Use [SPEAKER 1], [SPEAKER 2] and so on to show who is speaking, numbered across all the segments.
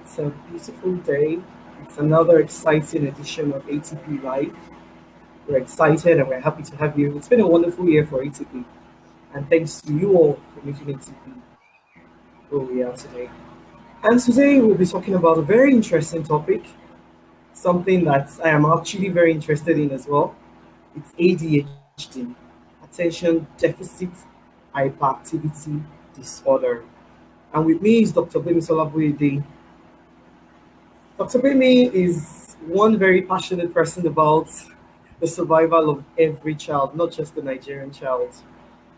[SPEAKER 1] It's a beautiful day. It's another exciting edition of ATP Live. We're excited and we're happy to have you. It's been a wonderful year for ATP. And thanks to you all for making ATP where we are today. And today we'll be talking about a very interesting topic, something that I am actually very interested in as well. It's ADHD, Attention Deficit Hyperactivity Disorder. And with me is Dr. Gbemisola Boyede. Dr. Bimi is one very passionate person about the survival of every child, not just the Nigerian child.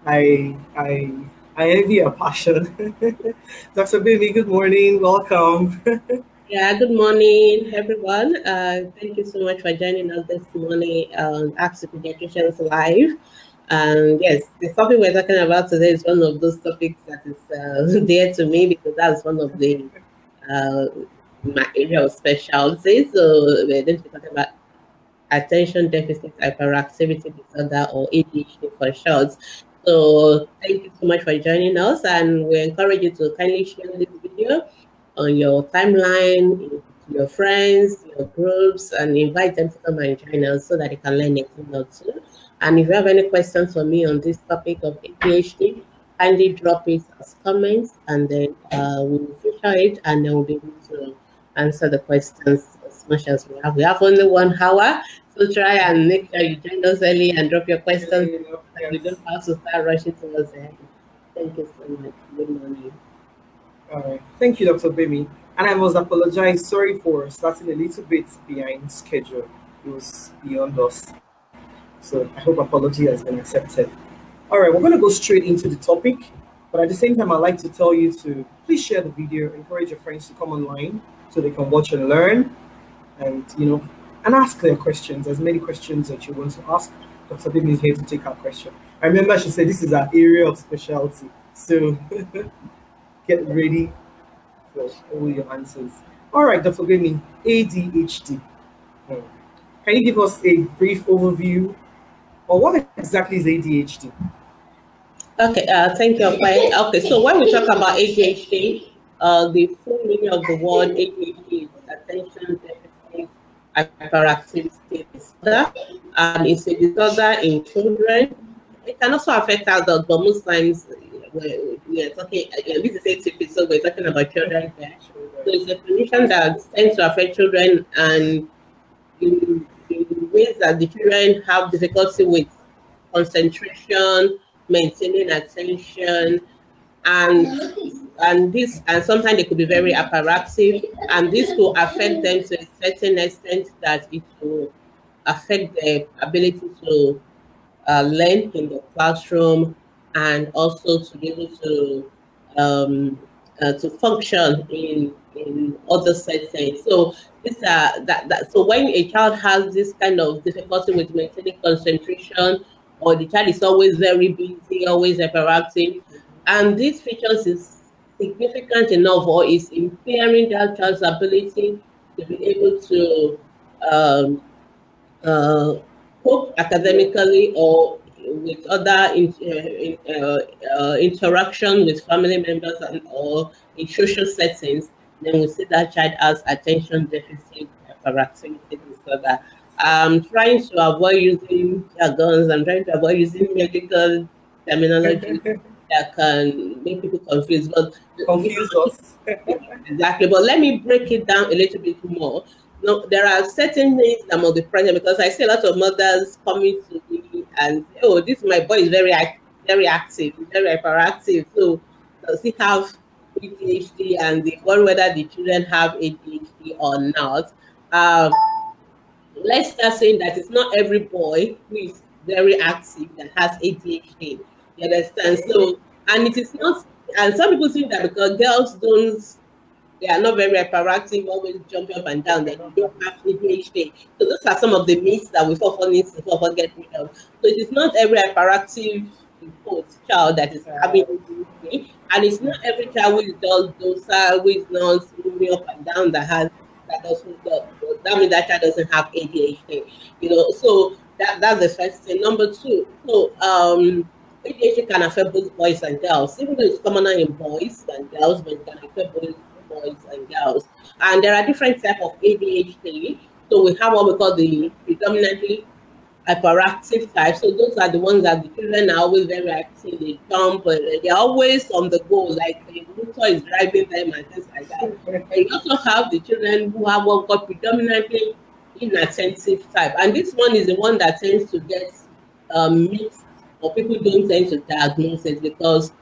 [SPEAKER 1] I I I envy your passion. Dr. Bimi, good morning. Welcome.
[SPEAKER 2] yeah, good morning, everyone. Uh, thank you so much for joining us this morning on the Pediatricians Live. And yes, the topic we're talking about today is one of those topics that is uh, dear to me because that's one of the uh, my area of specialty. So we're going to be talking about attention deficit hyperactivity disorder or ADHD for short. So thank you so much for joining us, and we encourage you to kindly share this video on your timeline, your friends, your groups, and invite them to come and join us so that they can learn a thing or two. And if you have any questions for me on this topic of ADHD, kindly drop it as comments and then uh, we'll feature it and then we'll be able to answer the questions as much as we have. We have only one hour, so try and make sure you join us early and drop your questions. Yes. We don't have to start rushing towards the end. Thank you so much. Good morning.
[SPEAKER 1] All right. Thank you, Dr. Bemi. And I must apologize. Sorry for starting a little bit behind schedule. It was beyond us. So I hope apology has been accepted. All right, we're going to go straight into the topic. But at the same time, I'd like to tell you to please share the video, encourage your friends to come online so they can watch and learn and, you know, and ask their questions, as many questions that you want to ask. Dr. Bim is here to take our question. I remember she said this is our area of specialty. So get ready for all your answers. All right, Dr. Bimi, ADHD. Hmm. Can you give us a brief overview or what exactly is ADHD?
[SPEAKER 2] Okay, uh, thank you. Okay, so when we talk about ADHD, uh, the full meaning of the word ADHD is attention deficit hyperactivity disorder, and it's a disorder in children. It can also affect adults, but most times we're, talking, this is atypical, so we're talking about children. So it's a condition that tends to affect children and in ways that the children have difficulty with concentration, maintaining attention, and and this and sometimes they could be very hyperactive, and this will affect them to a certain extent that it will affect their ability to uh, learn in the classroom and also to be able to um, uh, to function in in other settings. So this uh, that, that so when a child has this kind of difficulty with maintaining concentration, or the child is always very busy, always hyperactive, and these features is significant enough or is impairing that child's ability to be able to um, uh, cope academically or with other in, uh, uh, uh, interaction with family members and, or in social settings, then we see that child has attention deficit hyperactivity disorder. I'm trying to avoid using jargons. I'm trying to avoid using medical terminology that can make people confused. But
[SPEAKER 1] confuse us
[SPEAKER 2] exactly. But let me break it down a little bit more. No, there are certain things that must be present because I see a lot of mothers coming to me and oh, this my boy is very very active, very hyperactive. So does he have ADHD and the one whether the children have ADHD or not. Um, let's start saying that it's not every boy who is very active that has ADHD. You understand? So, and it is not, and some people think that because girls don't, they are not very hyperactive, always jump up and down, they don't have ADHD. So those are some of the myths that we often need to get rid of. So it is not every hyperactive child that is having ADHD, and it's not every child who does docile, who is not moving up and down that has that doesn't that means that child doesn't have ADHD. You know, so that that's the first thing. Number two, so um ADHD can affect both boys and girls, even though it's commoner in boys than girls, but it can affect both boys and girls. And there are different types of ADHD. So we have what we call the predominantly hyperactive type. So those are the ones that the children are always very active. They jump, uh, they're always on the go, like the motor is driving them and things like that. And you also have the children who have what called predominantly inattentive type. And this one is the one that tends to get um, mixed, or people don't tend to diagnose it because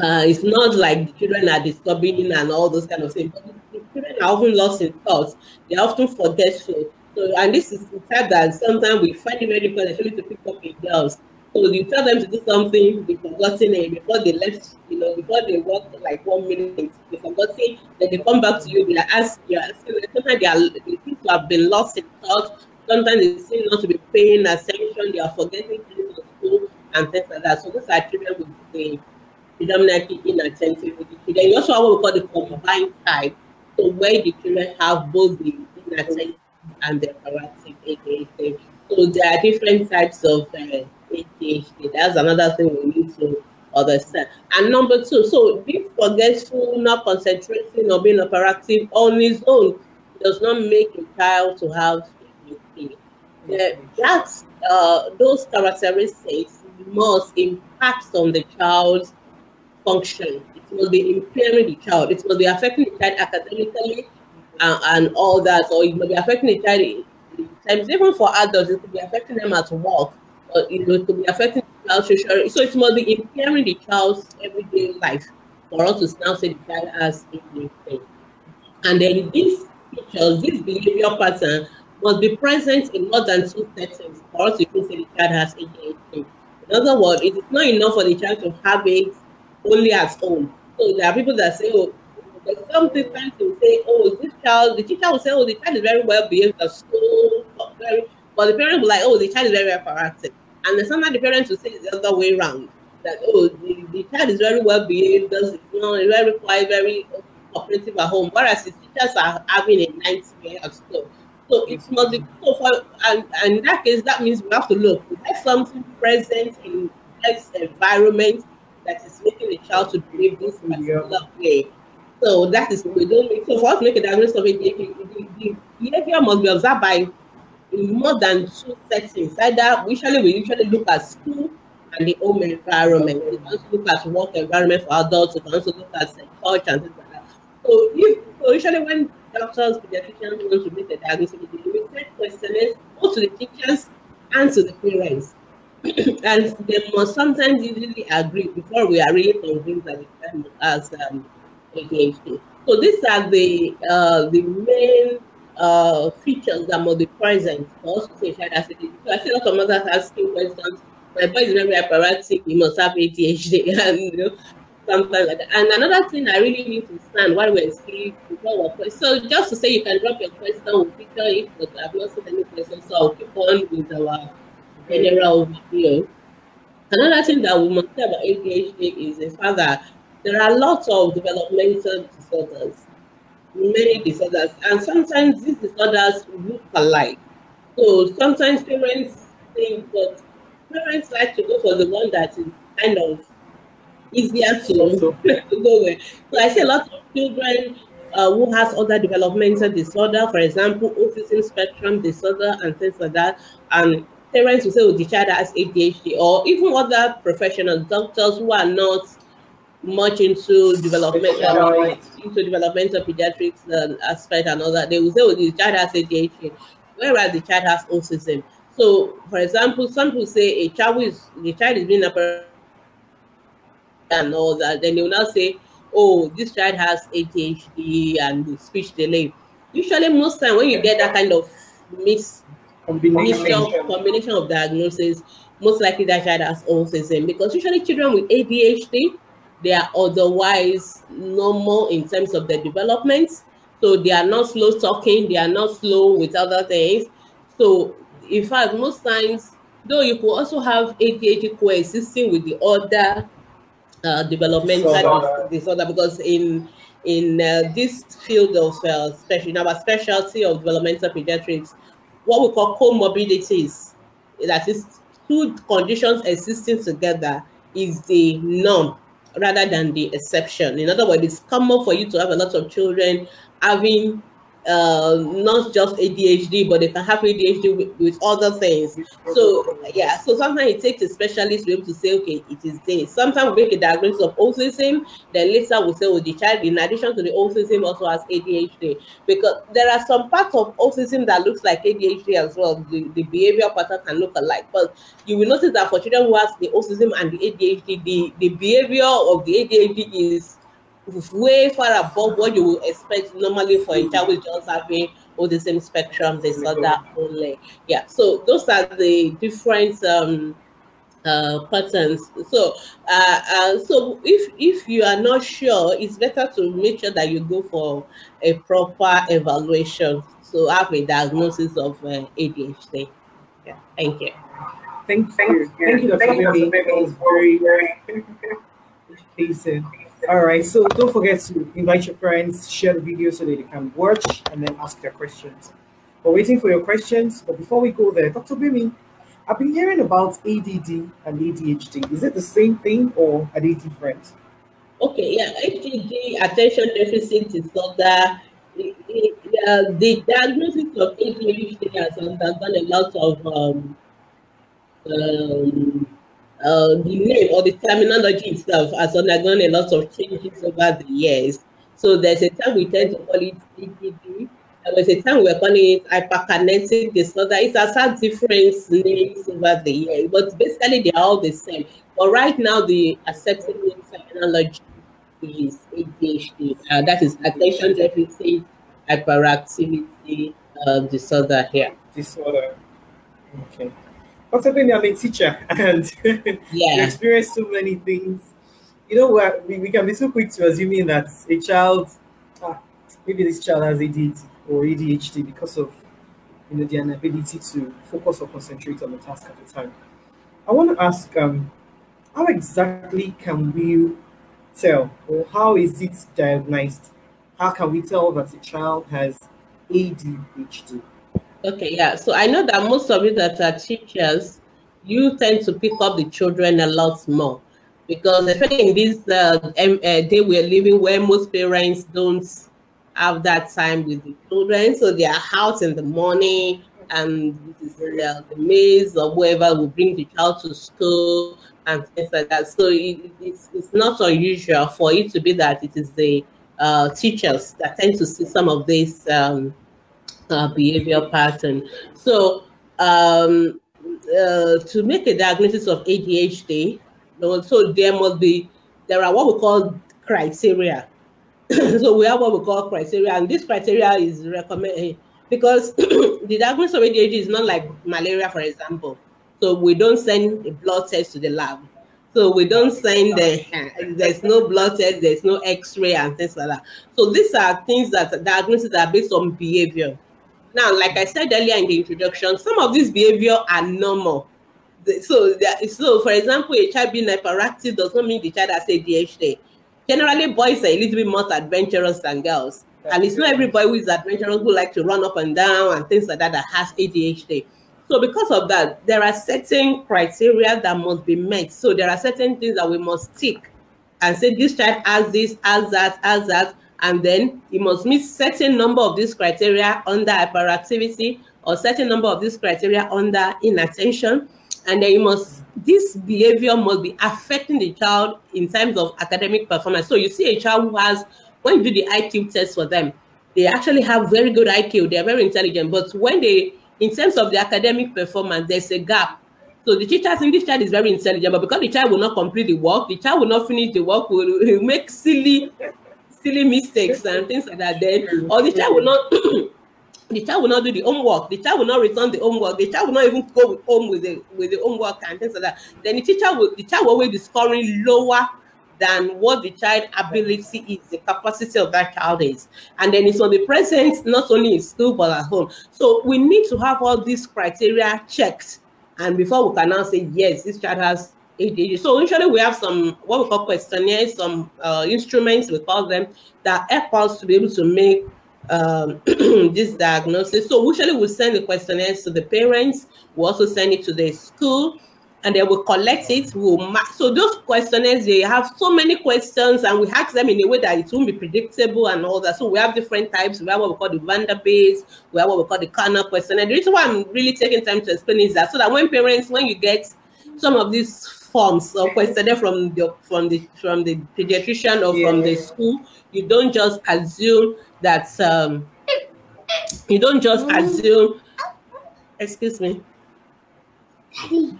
[SPEAKER 2] uh, it's not like the children are disturbing and all those kind of things. But the children are often lost in thoughts. They're often forgetful. And this is the type that sometimes we find it very difficult, especially to pick up in girls. So you tell them to do something, they forgotten it before they left, you know, before they walk like one minute, they forgotten, then they come back to you, they ask you, sometimes they, are, they seem to have been lost in thought, sometimes they seem not to be paying attention, they are forgetting things at school and things like that. So these are children with the predominantly inattentive with the children. You also have what we call the combined type, so where the children have both the inattentive and the hyperactive ADHD. So there are different types of uh, ADHD. That's another thing we need to understand. And number two, so being forgetful, not concentrating, or being hyperactive on its own does not make a child to have ADHD. The, that's uh, those characteristics must impact on the child's function. It must be impairing the child. It must be affecting the child academically and, and all that, or it may be affecting the child. Even for adults, it could be affecting them at work or you know, it could be affecting the child's. So it must be impairing the child's everyday life for us to now say the child has ADHD. And then these features, this behavior pattern must be present in more than two settings for us to say the child has ADHD. In other words, it is not enough for the child to have it only at home. So there are people that say, oh, there's some difference will say, oh, this child, the teacher will say, oh, the child is very well behaved at school, very but the parent will like, oh, the child is very hyperactive. And then sometimes the parents will say it's the other way around. That oh, the, the child is very well behaved, does you know, very quiet, very cooperative at home, whereas the teachers are having a nightmare at school. So it's not the so for and, and in that case, that means we have to look. There's something present in this environment that is making the child to behave this particular yeah. way. So that is what we don't make so for us to make a diagnosis of it, the, the behavior must be observed by more than two settings. Either usually we usually look at school and the home environment. We also look at work environment for adults. We can also look at church and things like that. So, if, so usually when doctors, pediatricians want to make a diagnosis, we send questionnaires both to the teachers and to the parents. and they must sometimes usually agree before we are really convinced that the child has um, ADHD. So these are the uh, the main uh, features that must be present for us to say child has ADHD. So I see a lot of mothers asking questions. My boy is very hyperactive, he must have ADHD, and you know, something like that. And another thing I really need to stand while we're speaking so just to say you can drop your question, we'll feature it, but I've not seen any questions, so I'll keep on with our general video. Another thing that we must say about ADHD is the fact that there are lots of developmental disorders many disorders, and sometimes these disorders look alike. So sometimes parents think, but parents like to go for the one that is kind of easier to, to go with. So I see a lot of children uh, who has other developmental disorder, for example, autism spectrum disorder and things like that. And parents will say, oh, the child has ADHD, or even other professional doctors who are not much into developmental into developmental pediatrics uh, aspect and all that, they will say, "Oh, the child has ADHD," whereas the child has autism. So, for example, some people say a child is the child is being a and all that. Then they will now say, "Oh, this child has ADHD and speech delay." Usually, most time when you get that kind of mis combination combination of diagnosis, most likely that child has autism because usually children with ADHD they are otherwise normal in terms of their development. So they are not slow talking, they are not slow with other things. So in fact, most times, though you could also have ADHD coexisting with the other uh, developmental disorder. disorder because in in uh, this field of uh, special, in our specialty of developmental pediatrics, what we call comorbidities, that is two conditions existing together, is the norm rather than the exception. In other words, it's common for you to have a lot of children having uh, not just ADHD, but they can have ADHD with, with other things. So yeah, so sometimes it takes a specialist to be able to say, okay, it is this. Sometimes we make a diagnosis of autism, then later we say, oh, the child, in addition to the autism, also has ADHD. Because there are some parts of autism that looks like ADHD as well. The, the behavior pattern can look alike, but you will notice that for children who has the autism and the ADHD, the, the behavior of the ADHD is way far above what you would expect normally for a child with just having autism spectrum disorder only. Yeah, so those are the different um, uh, patterns. So, uh, uh, so if if you are not sure, it's better to make sure that you go for a proper evaluation. So have a diagnosis of uh, ADHD. Yeah, thank you.
[SPEAKER 1] Thank you. Thank you, thank you Dr. That was very, very educated. All right, so don't forget to invite your friends, share the video so that they can watch and then ask their questions. We're waiting for your questions, but before we go there, Dr. Bimi, I've been hearing about ADD and ADHD. Is it the same thing or are they different?
[SPEAKER 2] Okay, yeah, ADD, attention deficit disorder. Uh, the diagnosis of ADHD has undergone a lot of um, um, uh, the name or the terminology itself has undergone a lot of changes over the years. So there's a time we tend to call it ADD. There was a time we were calling it hyperkinetic disorder. It has had different names over the years, but basically they are all the same. But right now, the accepted terminology is ADHD. Uh, that is attention deficit hyperactivity uh, disorder here.
[SPEAKER 1] Disorder. Okay. Benny, I'm a teacher and yeah. experience so many things. You know, we, we can be so quick to assuming that a child, ah, maybe this child has ADHD or ADHD because of you know the inability to focus or concentrate on the task at the time. I want to ask, um, how exactly can we tell, or how is it diagnosed? How can we tell that a child has ADHD?
[SPEAKER 2] Okay, yeah. So I know that most of you that are teachers, you tend to pick up the children a lot more because especially in this uh, uh, day we're living where most parents don't have that time with the children, so they are out in the morning and uh, the maze or whoever will bring the child to school and things like that. So it, it's, it's not unusual for it to be that it is the uh, teachers that tend to see some of these um, uh, behavior pattern. So um, uh, to make a diagnosis of ADHD, so there must be, there are what we call criteria. so we have what we call criteria, and this criteria is recommended because the diagnosis of ADHD is not like malaria, for example. So we don't send a blood test to the lab. So we don't send the, there's no blood test, there's no x-ray and things like that. So these are things that diagnoses are based on behavior. Now, like I said earlier in the introduction, some of these behavior are normal. So, so for example, a child being hyperactive does not mean the child has ADHD. Generally, boys are a little bit more adventurous than girls. And it's not every boy who is adventurous who like to run up and down and things like that that has ADHD. So because of that, there are certain criteria that must be met. So there are certain things that we must tick and say this child has this, has that, has that, and then he must meet certain number of these criteria under hyperactivity or certain number of these criteria under inattention. And then you must this behavior must be affecting the child in terms of academic performance. So you see a child who has when you do the iq test for them they actually have very good iq they're very intelligent. But when they in terms of the academic performance there's a gap. So the teacher think this child is very intelligent but because the child will not complete the work the child will not finish the work will, will make silly silly mistakes and things like that, then or the child will not the child will not do the homework, the child will not return the homework, the child will not even go home with the with the homework and things like that. Then the teacher will the child will always be scoring lower than what the child ability is, the capacity of that child is. And then it's on the present, not only in school but at home. So we need to have all these criteria checked. And before we can now say, yes, this child has ADHD. So usually we have some what we call questionnaires, some uh, instruments we call them that help us to be able to make um, this diagnosis. So usually we send the questionnaires to the parents. We also send it to the school, and they will collect it. We'll. So those questionnaires, they have so many questions, and we ask them in a way that it won't be predictable and all that. So we have different types. We have what we call the Vanderbilt. We have what we call the Conners questionnaire. The reason why I'm really taking time to explain is that so that when parents, when you get some of these forms or questionnaire from the from the from the pediatrician or yeah. from the school, you don't just assume that um, you don't just assume. Excuse me. Daddy.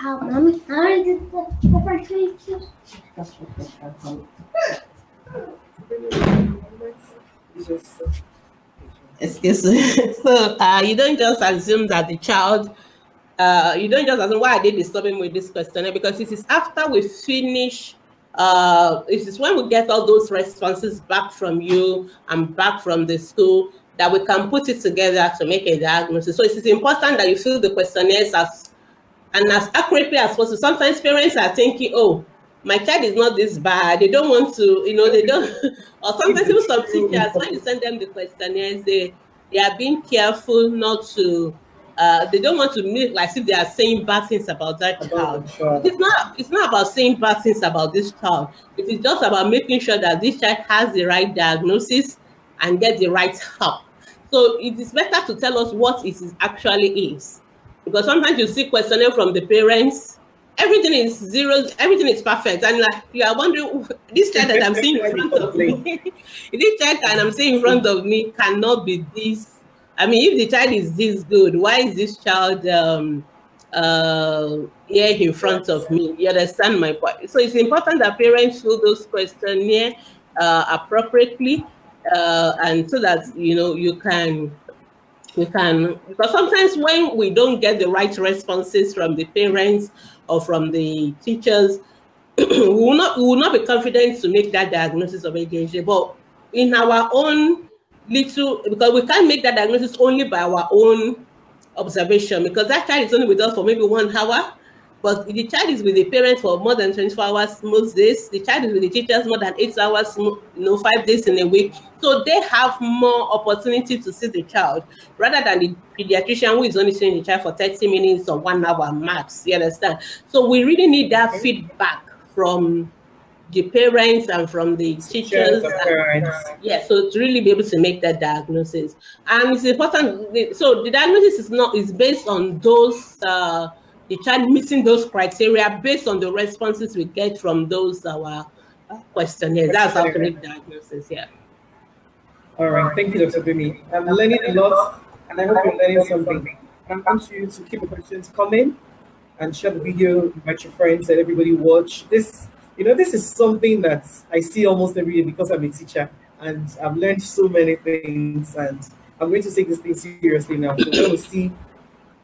[SPEAKER 2] Oh, mommy, I get the Excuse me. So uh, you don't just assume that the child, uh, you don't just assume why are they disturbing with this questionnaire because it is after we finish uh, it is when we get all those responses back from you and back from the school that we can put it together to make a diagnosis. So it is important that you fill the questionnaires as and as accurately as possible. Sometimes parents are thinking, oh, my child is not this bad. They don't want to, you know, they don't, or sometimes even some teachers, when you send them the questionnaires, they, they are being careful not to, uh, they don't want to make like if they are saying bad things about that child. It's not, it's not about saying bad things about this child. It is just about making sure that this child has the right diagnosis and get the right help. So it is better to tell us what it is actually is. Because sometimes you see questioning from the parents, everything is zero, everything is perfect. And like you are wondering, this child that I'm seeing in front of me, this child that I'm seeing in front of me cannot be this. I mean, if the child is this good, why is this child um uh here in front of me? You understand my point? So it's important that parents fill those questionnaire uh, appropriately uh, and so that you know you can we can because sometimes when we don't get the right responses from the parents or from the teachers we will not we will not be confident to make that diagnosis of ADHD but in our own little because we can't make that diagnosis only by our own observation because that child is only with us for maybe one hour but the child is with the parents for more than 24 hours most days. The child is with the teachers more than eight hours, you know, five days in a week. So they have more opportunity to see the child rather than the pediatrician who is only seeing the child for 30 minutes or one hour max. You understand? So we really need that feedback from the parents and from the teachers. And, yeah, so to really be able to make that diagnosis. And it's important. So the diagnosis is not is based on those uh, the child meeting those criteria based on the responses we get from those our questionnaires. That's how to make diagnosis. Yeah.
[SPEAKER 1] All right. Thank you, Dr. Bimi. I'm learning a lot, and I hope you're learning something. I'm want you to keep the questions coming and share the video, invite your friends, and everybody watch. This, you know, this is something that I see almost every day because I'm a teacher, and I've learned so many things, and I'm going to take this thing seriously now. So we're going to see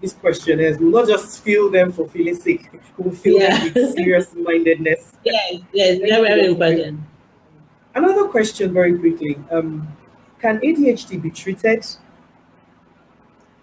[SPEAKER 1] these questionnaires. We will not just feel them for feeling sick. We will feel yeah. them with serious mindedness.
[SPEAKER 2] Yes, yes, very, very important.
[SPEAKER 1] Another question, very quickly. Um, can ADHD be treated?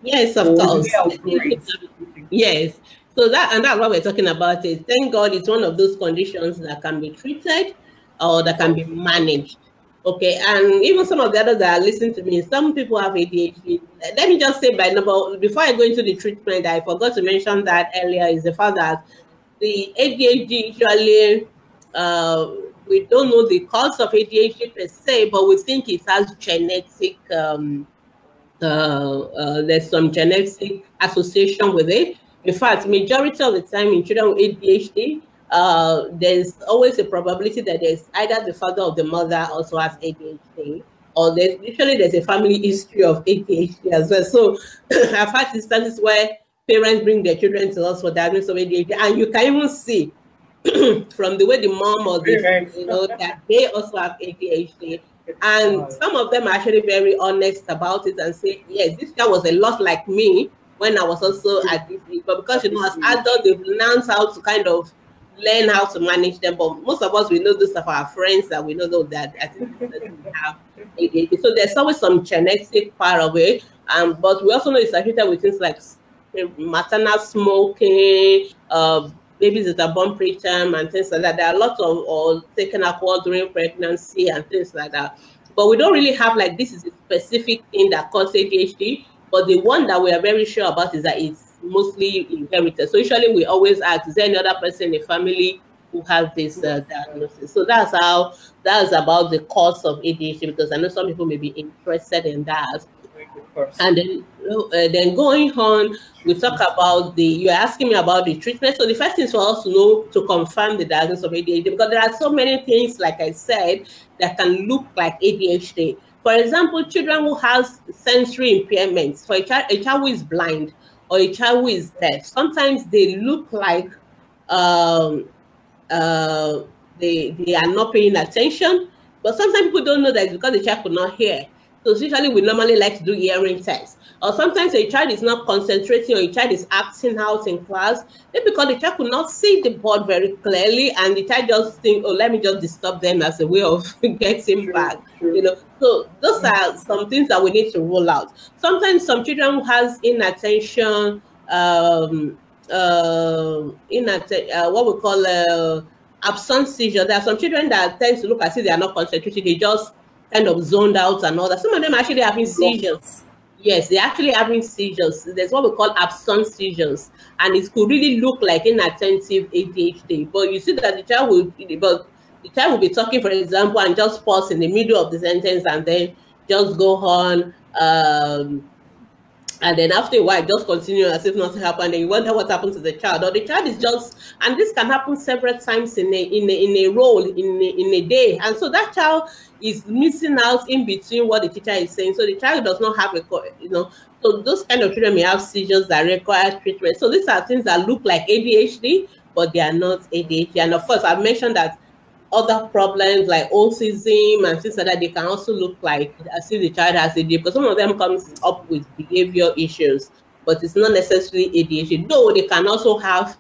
[SPEAKER 2] Yes, of course. Yes. So that and that's what we're talking about. Is thank God it's one of those conditions that can be treated or that can be managed. Okay, and even some of the others that are listening to me, some people have ADHD. Let me just say by number before I go into the treatment, I forgot to mention that earlier is the fact that the ADHD usually uh, we don't know the cause of ADHD per se, but we think it has genetic. Um, uh, uh, there's some genetic association with it. In fact, majority of the time in children with ADHD, uh, there's always a probability that there's either the father or the mother also has ADHD, or there's usually there's a family history of ADHD as well. So I've had instances where parents bring their children to us for diagnosis of ADHD, and you can even see from the way the mom or the you know that they also have ADHD. And some of them are actually very honest about it and say, yes, this guy was a lot like me when I was also at this age. But because you know, as adults, they've learned how to kind of learn how to manage them. But most of us, we know this of our friends that we know that I think have ADHD. So there's always some genetic part of it. Um, but we also know it's associated with things like maternal smoking, uh, babies that are born preterm and things like that. There are lots of or taking alcohol during pregnancy and things like that. But we don't really have like this is a specific thing that causes ADHD. But the one that we are very sure about is that it's mostly inherited. So usually we always ask, is there any other person in the family who has this uh, diagnosis? So that's how that's about the cause of ADHD because I know some people may be interested in that. And then, uh, then going on, we talk about the. You're asking me about the treatment. So the first thing is for us to know to confirm the diagnosis of ADHD because there are so many things, like I said, that can look like ADHD. For example, children who has sensory impairments, for a child, a child who is blind or a child who is deaf, sometimes they look like um, uh, they, they are not paying attention. But sometimes people don't know that because the child could not hear. So usually we normally like to do hearing tests. Or sometimes a child is not concentrating or a child is acting out in class, maybe because the child could not see the board very clearly and the child just think, oh, let me just disturb them as a way of getting true, back. True. You know, so those are some things that we need to roll out. Sometimes some children who has inattention, um, uh, inatten- uh, what we call uh, absence seizure. There are some children that tend to look as if they are not concentrating. They just kind of zoned out and all that. Some of them actually having seizures. Yes, they're actually having seizures. There's what we call absent seizures, and it could really look like inattentive ADHD. But you see that the child will, but the child will be talking, for example, and just pause in the middle of the sentence and then just go on. Um, and then after a while just continue as if nothing happened. And you wonder what happened to the child. Or the child is just and this can happen several times in a in a, in a role in a, in a day. And so that child is missing out in between what the teacher is saying. So the child does not have a you know so those kind of children may have seizures that require treatment. So these are things that look like adhd but they are not adhd and of course i've mentioned that other problems like autism and things like that, they can also look like as if the child has ADHD because some of them comes up with behavior issues, but it's not necessarily ADHD. Though they can also have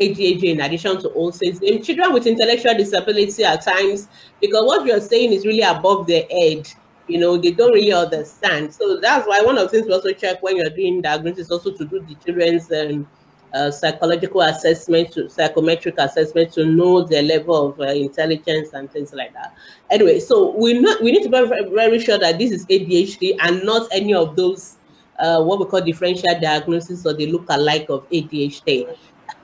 [SPEAKER 2] ADHD in addition to autism. Children with intellectual disability at times, because what you're saying is really above their head. You know, they don't really understand. So that's why one of the things we also check when you're doing diagnosis is also to do the children's um, psychological assessment, to psychometric assessment to know their level of uh, intelligence and things like that. Anyway, so we not we need to be very, very sure that this is ADHD and not any of those uh, what we call differential diagnosis or the look-alike of ADHD.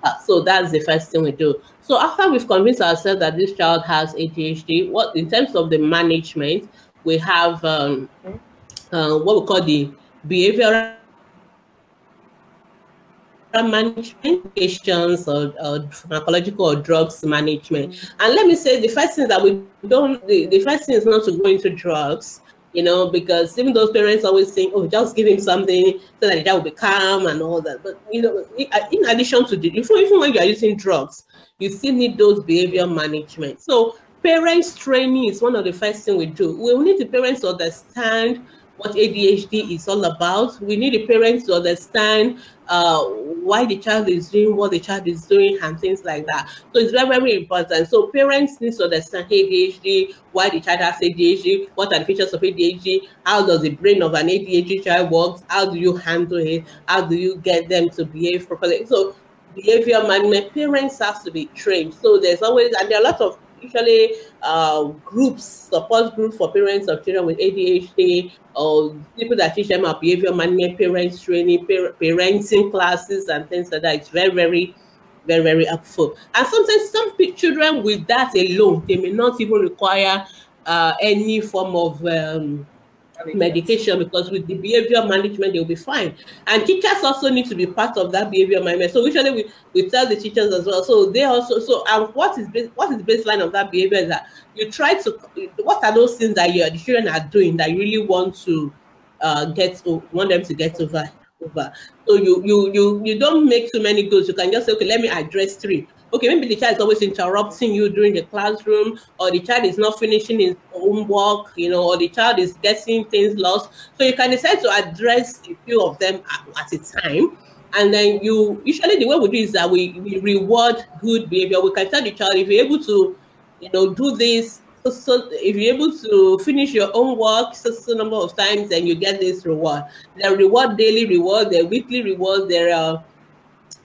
[SPEAKER 2] Uh, so that's the first thing we do. So after we've convinced ourselves that this child has ADHD, what in terms of the management, we have um, uh, what we call the behavioral management, patients or, or, pharmacological or drugs management. And let me say the first thing that we don't, the, the first thing is not to go into drugs, you know, because even those parents always think, oh, just give him something so that child will be calm and all that. But, you know, in addition to the, even when you are using drugs, you still need those behavior management. So parents training is one of the first thing we do. We need the parents to understand what ADHD is all about. We need the parents to understand uh, why the child is doing what the child is doing and things like that. So it's very, very important. So parents need to understand ADHD, why the child has ADHD, what are the features of ADHD, how does the brain of an ADHD child works, how do you handle it, how do you get them to behave properly. So behavior management, parents have to be trained. So there's always, and there are a lot of usually uh, groups, support groups for parents of children with ADHD, or people that teach them about behavior management, parents training, par- parenting classes, and things like that. It's very, very, very, very helpful. And sometimes some children with that alone, they may not even require uh, any form of um, medication because with the behavior management they'll be fine. And teachers also need to be part of that behavior management. So usually we, we tell the teachers as well. So they also so and what is what is the baseline of that behavior is that you try to what are those things that your children are doing that you really want to uh, get want them to get over over? So you you you you don't make too many goals. You can just say okay let me address three okay, maybe the child is always interrupting you during the classroom, or the child is not finishing his homework, you know, or the child is getting things lost. So you can decide to address a few of them at, at a time. And then you usually the way we do is that we, we reward good behavior. We can tell the child if you're able to, you know, do this. So, so if you're able to finish your own work so, so number of times, then you get this reward. There are reward daily reward, there are weekly reward, there are uh,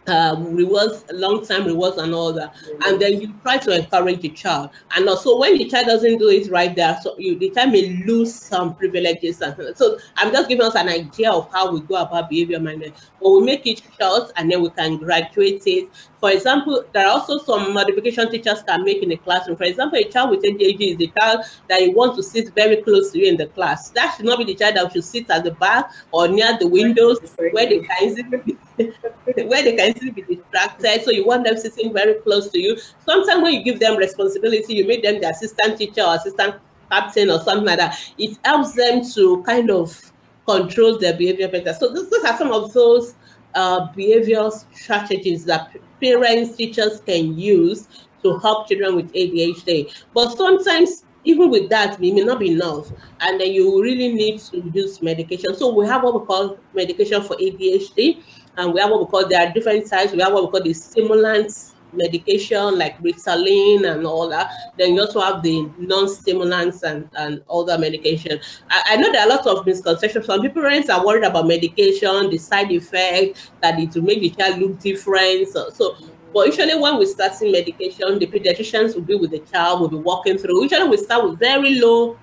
[SPEAKER 2] uh, rewards, long time rewards, and all that. And then you try to encourage the child. And also, when the child doesn't do it right there, so you the child may lose some privileges. And so, I'm just giving us an idea of how we go about behavior management. But we make it short, and then we can graduate it. For example, there are also some modification teachers can make in the classroom. For example, a child with ADHD is the child that you want to sit very close to you in the class. That should not be the child that should sit at the back or near the windows where they can easily where they can easily be distracted. So you want them sitting very close to you. Sometimes when you give them responsibility, you make them the assistant teacher or assistant captain or something like that. It helps them to kind of control their behavior better. So those are some of those uh, behavioral strategies that parents, teachers can use to help children with ADHD. But sometimes even with that, it may not be enough. And then you really need to use medication. So we have what we call medication for ADHD and we have what we call there are different types. We have what we call the stimulants medication like Ritalin and all that. Then you also have the non-stimulants and, and other medication. I, I, know there are a lot of misconceptions. Some parents are worried about medication, the side effect, that it will make the child look different. So, so but usually when we start seeing medication, the pediatricians will be with the child, will be walking through. Usually we start with very low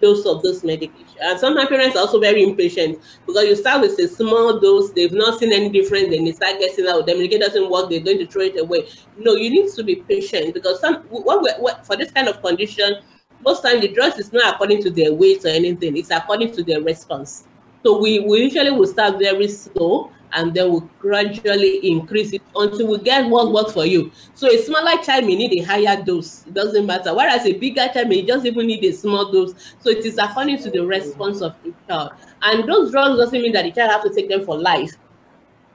[SPEAKER 2] dose of this medication. And some parents are also very impatient because you start with a small dose, they've not seen any difference, then they start getting out. The medication doesn't work, they're going to throw it away. No, you need to be patient because some what, what for this kind of condition, most times the drugs is not according to their weight or anything, it's according to their response. So we, we usually will start very slow and then we'll gradually increase it until we get what works for you. So a smaller child may need a higher dose. It doesn't matter. Whereas a bigger child may just even need a small dose. So it is according to the response of the child. And those drugs doesn't mean that the child have to take them for life.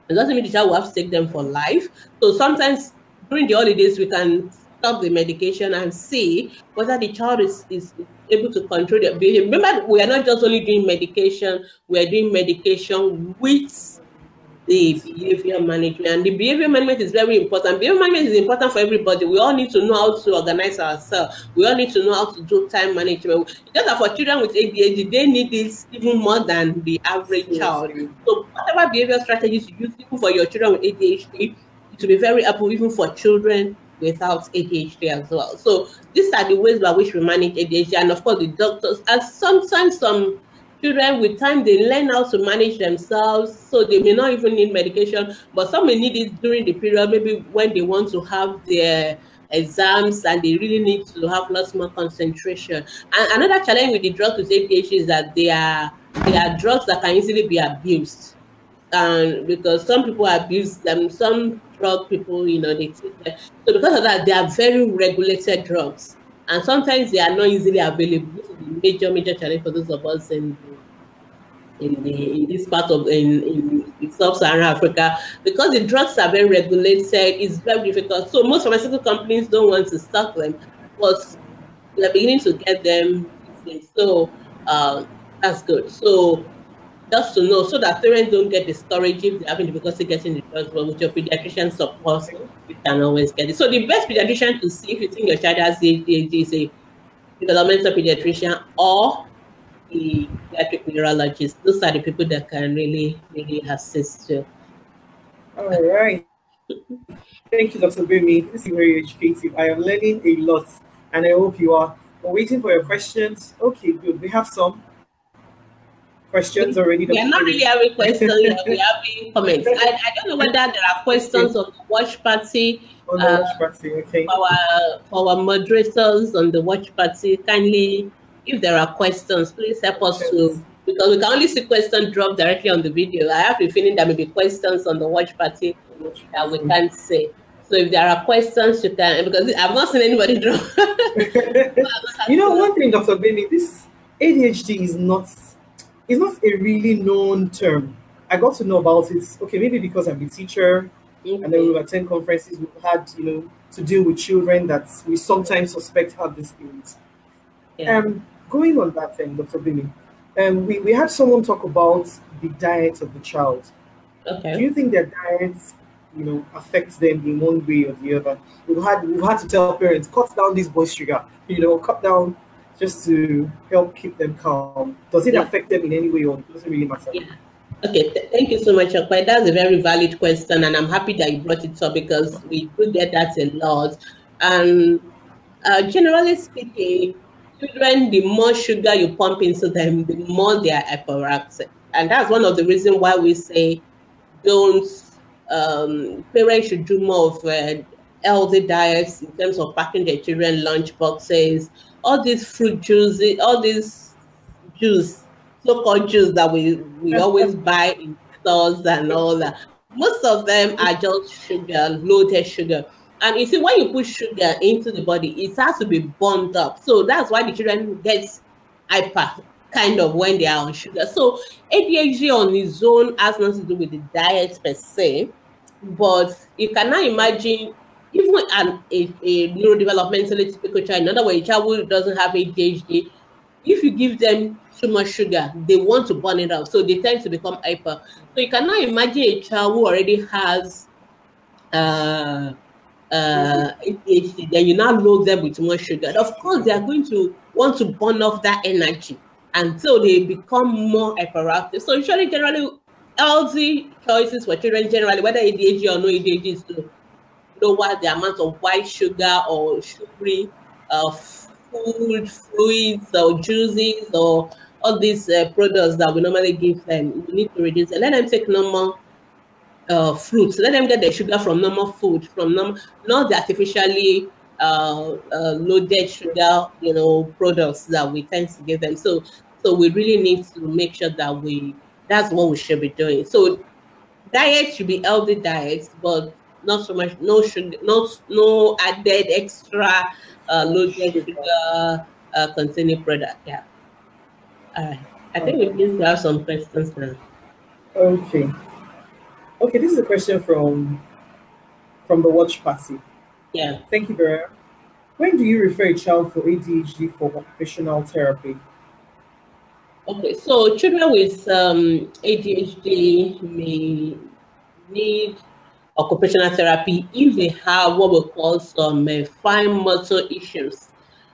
[SPEAKER 2] It doesn't mean the child will have to take them for life. So sometimes during the holidays, we can stop the medication and see whether the child is, is able to control their behavior. Remember, we are not just only doing medication, we are doing medication with the behavior management. And the behavior management is very important. Behavior management is important for everybody. We all need to know how to organize ourselves. We all need to know how to do time management. Just that for children with ADHD, they need this even more than the average yes. child. So whatever behavior strategies you use, even for your children with ADHD, it will be very helpful even for children without ADHD as well. So these are the ways by which we manage ADHD, and of course the doctors. And sometimes some children with time they learn how to manage themselves so they may not even need medication but some may need it during the period maybe when they want to have their exams and they really need to have lots more concentration. And another challenge with the drugs with ADHD is that they are they are drugs that can easily be abused. And because some people abuse them some drug people you know they take them. So because of that they are very regulated drugs and sometimes they are not easily available. This is a major, major challenge for those of us in in the in this part of in, in sub-Saharan Africa because the drugs are very regulated. It's very difficult. So most pharmaceutical companies don't want to stock them, but they're beginning to get them. So uh, that's good. So just to know so that parents don't get discouraged if they're having difficulty getting the drugs, but with your pediatrician support, you can always get it. So the best pediatrician to see if you think your child has ADHD is a developmental pediatrician or the pediatric neurologist. Those are the people that can really, really assist you.
[SPEAKER 1] All right. Thank you, Dr. Bimi. This is very educative. I am learning a lot, and I hope you are. We're waiting for your questions. Okay, good. We have some questions already.
[SPEAKER 2] We are not really having questions. we are having comments. I, I don't know whether there are questions on the watch party.
[SPEAKER 1] On the uh, watch party, okay.
[SPEAKER 2] For our, our moderators on the watch party, kindly, if there are questions, please help us yes. to because we can only see questions drop directly on the video. I have a feeling there may be questions on the watch party that we can't say. So if there are questions, you can because I've not seen anybody drop.
[SPEAKER 1] you know, one thing, Dr. Benny, this ADHD is not it's not a really known term. I got to know about it. Okay, maybe because I'm a teacher, mm-hmm. and then we attend conferences. We've had you know to deal with children that we sometimes suspect have these things. Yeah. Um, going on that thing, Dr. Billy, um, we, we had someone talk about the diet of the child.
[SPEAKER 2] Okay.
[SPEAKER 1] Do you think their diet, you know, affects them in one way or the other? We've had we've had to tell parents cut down this boy sugar, you know, cut down just to help keep them calm. Does it yeah. affect them in any way or does it really matter?
[SPEAKER 2] Yeah. Okay, th- thank you so much, Okpai. That's a very valid question, and I'm happy that you brought it up because we do get that a lot. And uh, generally speaking, children, the more sugar you pump into them, the more they are hyperactive. And that's one of the reasons why we say don't, um, parents should do more of uh, healthy diets in terms of packing their children lunch boxes, all these fruit juices, all these juice, so-called juice that we, we always buy in stores and all that. Most of them are just sugar, loaded sugar. And you see, when you put sugar into the body, it has to be burned up. So that's why the children get hyper kind of when they are on sugar. So ADHD on its own has nothing to do with the diet per se, but you cannot imagine even an, a, a neurodevelopmentally typical child, in other words, a child who doesn't have ADHD, if you give them too much sugar, they want to burn it out. So they tend to become hyper. So you cannot imagine a child who already has uh, uh, ADHD, then you now load them with more sugar. Of course, they are going to want to burn off that energy until they become more hyperactive. So usually, generally, healthy choices for children generally, whether ADHD or no ADHD, is to lower the amount of white sugar or sugary uh, food, fluids or juices or all these uh, products that we normally give them. We need to reduce it. Let them take normal uh, fruits. Let them get their sugar from normal food, from normal, not the artificially uh, uh, loaded sugar, you know, products that we tend to give them. So, so we really need to make sure that we that's what we should be doing. So, diet should be healthy diets, but not so much, no sugar, no no added extra uh, loaded sugar uh, containing product. Yeah. All right. I think we need to have some questions now.
[SPEAKER 1] Okay. Okay, this is a question from from the watch party.
[SPEAKER 2] Yeah.
[SPEAKER 1] Thank you, Vera. When do you refer a child for ADHD for occupational therapy?
[SPEAKER 2] Okay, so children with um, ADHD may need occupational therapy if they have what we call some uh, fine motor issues.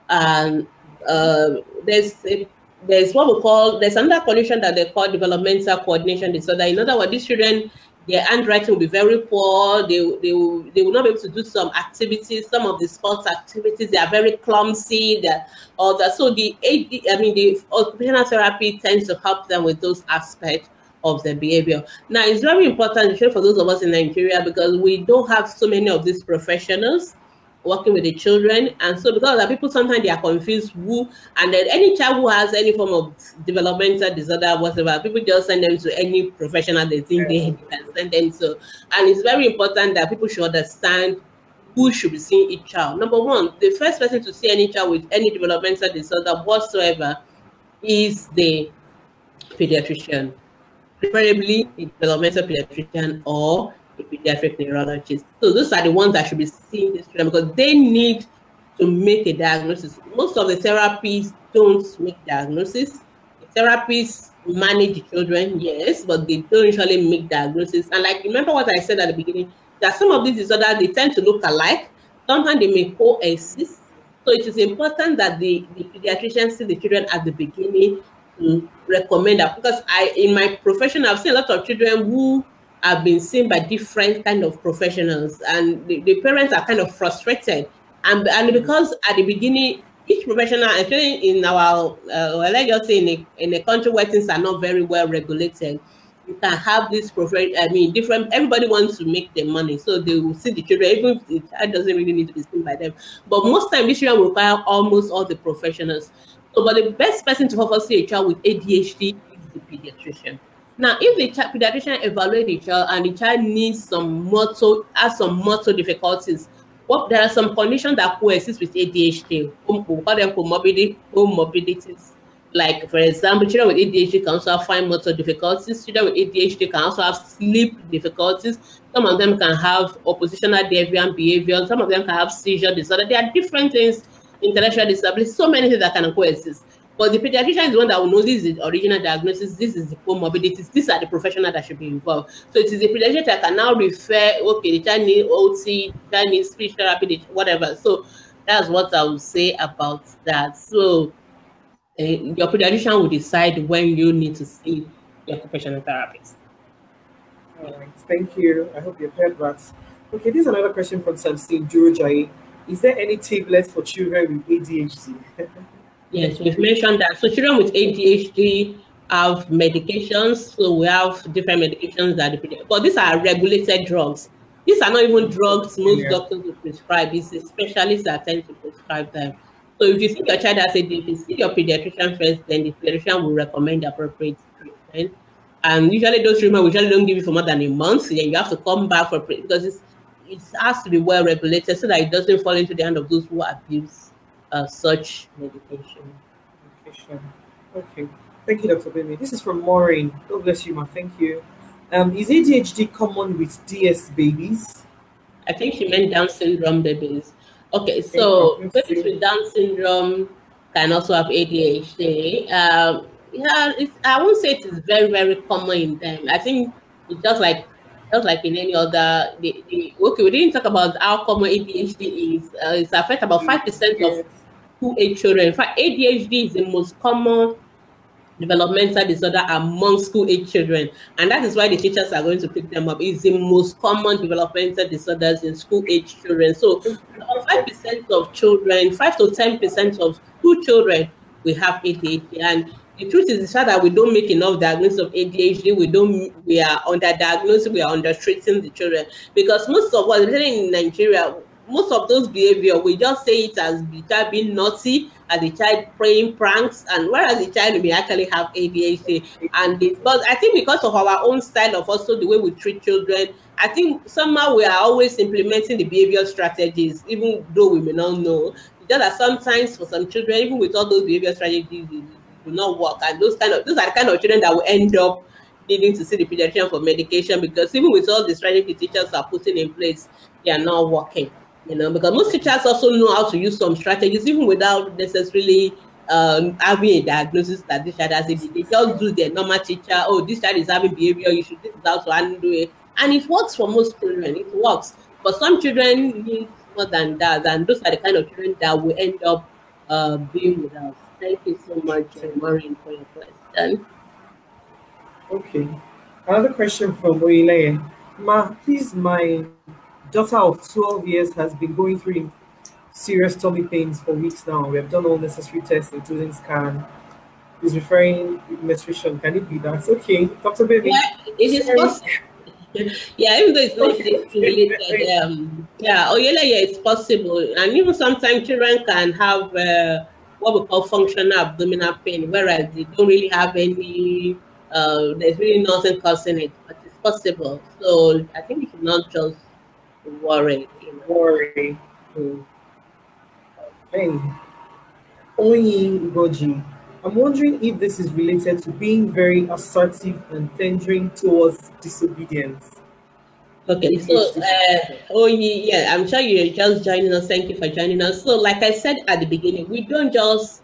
[SPEAKER 2] And uh, there's a, there's what we call there's another condition that they call developmental coordination disorder. In other words, these children their handwriting will be very poor. They, they, will, they will not be able to do some activities, some of the sports activities. They are very clumsy. That all that. So the AD, I mean, the occupational therapy tends to help them with those aspects of their behavior. Now, it's very important, especially for those of us in Nigeria, because we don't have so many of these professionals working with the children. And so because of people sometimes they are confused who and then any child who has any form of developmental disorder, whatever, people just send them to any professional they think they can send them to. And it's very important that people should understand who should be seeing each child. Number one, the first person to see any child with any developmental disorder whatsoever is the pediatrician, preferably a developmental pediatrician or a pediatric neurologist. So those are the ones that should be seeing this children because they need to make a diagnosis. Most of the therapies don't make diagnosis. The therapists manage the children, yes, but they don't usually make diagnosis. And like remember what I said at the beginning, that some of these disorders they tend to look alike. Sometimes they may coexist. So it is important that the, the pediatrician see the children at the beginning to recommend that because I in my profession I've seen a lot of children who have been seen by different kind of professionals and the, the parents are kind of frustrated. And, and because at the beginning each professional actually in our uh, let's just say in a, in a country where things are not very well regulated you can have this profession i mean different everybody wants to make their money so they will see the children even if the child doesn't really need to be seen by them. But most time this children require almost all the professionals so but the best person to offer see a child with adhd is the pediatrician now, if the child, pediatrician evaluate the child and the child needs some motor, has some motor difficulties, what there are some conditions that coexist with ADHD. Um, we call them comorbidities. Like, for example, children with ADHD can also have fine motor difficulties. Children with ADHD can also have sleep difficulties. Some of them can have oppositional deviant behavior. Some of them can have seizure disorder. There are different things, intellectual disability, so many things that can coexist. But the pediatrician is the one that will know this is the original diagnosis, this is the comorbidities, these are the professionals that should be involved. So it is the pediatrician that can now refer, okay, the child needs OT, child needs speech therapy, whatever. So that's what I would say about that. So uh, your pediatrician will decide when you need to see the occupational therapist.
[SPEAKER 1] All right, thank you. I hope you've heard that. Okay, this is another question from Samson Durojai. Is there any tablets for children with ADHD?
[SPEAKER 2] yes, we've mentioned that. So children with ADHD have medications. So we have different medications that, but these are regulated drugs. These are not even drugs most yeah. doctors will prescribe. It's specialists that tend to prescribe them. So if you see your child has ADHD, see your pediatrician first, then the pediatrician will recommend the appropriate treatment. And usually those treatment usually don't give you for more than a month. Then you have to come back for because it's, it has to be well regulated so that it doesn't fall into the hand of those who abuse uh, such medication.
[SPEAKER 1] medication. Okay. Thank you, Dr. Gbemi. This is from Maureen. God bless you, ma. Thank you. Um, is ADHD common with DS babies?
[SPEAKER 2] I think she meant Down syndrome babies. Okay, so babies with Down syndrome can also have ADHD. Um, yeah, I won't say it is very, very common in them. I think it's just like just like in any other. The, the, okay, we didn't talk about how common ADHD is. Uh, it's affect about five percent of school age children. In fact, ADHD is the most common developmental disorder among school age children, and that is why the teachers are going to pick them up. It's the most common developmental disorders in school age children. So, five percent of children, five to ten percent of school children, will have ADHD, and the truth is the fact that we don't make enough diagnosis of ADHD. We don't. We are underdiagnosing. We are under treating the children because most of especially in Nigeria, most of those behavior we just say it as the child being naughty, as the child playing pranks, and whereas the child may actually have ADHD. And but I think because of our own style of also the way we treat children, I think somehow we are always implementing the behavior strategies, even though we may not know. Just that sometimes for some children, even with all those behavior strategies, will not work. And those kind of those are the kind of children that will end up needing to see the pediatrician for medication because even with all the strategy teachers are putting in place, they are not working. You know, because most teachers also know how to use some strategies even without necessarily um, having a diagnosis that this child has ADHD. They just do their normal teacher. Oh, this child is having behavior issue. This is how to handle it, and it works for most children. It works, but some children need more than that, and those are the kind of children that will end up uh, being with us. Thank you so much, Maureen, for your question.
[SPEAKER 1] Okay. Another question from Oile. Ma, please, my daughter of 12 years has been going through serious tummy pains for weeks now. We have done all necessary tests, including scan. He's referring menstruation. Can it be that? Okay, Dr. Gbemi.
[SPEAKER 2] Yeah, it is possible. yeah, even though it's not related, um, yeah, oh yeah, yeah, it's possible, and even sometimes children can have uh, what we call functional abdominal pain, whereas they don't really have any, uh, there's really nothing causing it, but it's possible. So I think we should not just worry.
[SPEAKER 1] You know. Worry. Mm. Hey, Oyi Goji, I'm wondering if this is related to being very assertive and tendering towards disobedience.
[SPEAKER 2] Okay, so uh, oh yeah, I'm sure you're just joining us. Thank you for joining us. So, like I said at the beginning, we don't just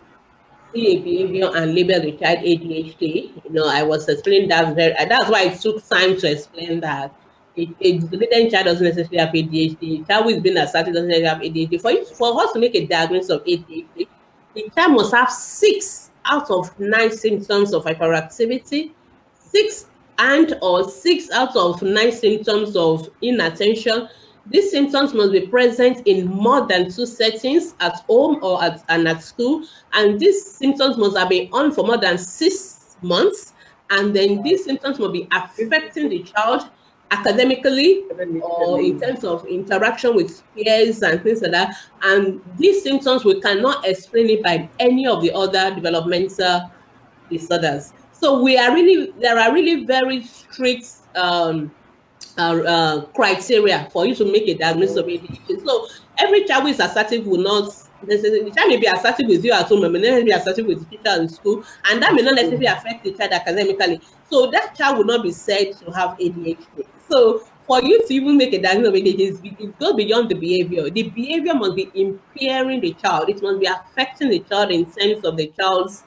[SPEAKER 2] see a behavior and label the child ADHD. You know, I was explaining that very. That's why it took time to explain that. A, a little child doesn't necessarily have ADHD. A child who is being asserted doesn't necessarily have ADHD. For you, for us to make a diagnosis of ADHD, the child must have six out of nine symptoms of hyperactivity, six and or six out of nine symptoms of inattention. These symptoms must be present in more than two settings at home or at and at school. And these symptoms must have been on for more than six months. And then these symptoms must be affecting the child academically or in terms of interaction with peers and things like that. And these symptoms, we cannot explain it by any of the other developmental disorders. So we are really there are really very strict um, uh, uh, criteria for you to make a diagnosis of ADHD. So every child who is assertive will not necessarily the child may be assertive with you at home, may not be assertive with the teacher in school, and that may not necessarily affect the child academically. So that child will not be said to have ADHD. So for you to even make a diagnosis of ADHD, it goes beyond the behavior. The behavior must be impairing the child. It must be affecting the child in terms of the child's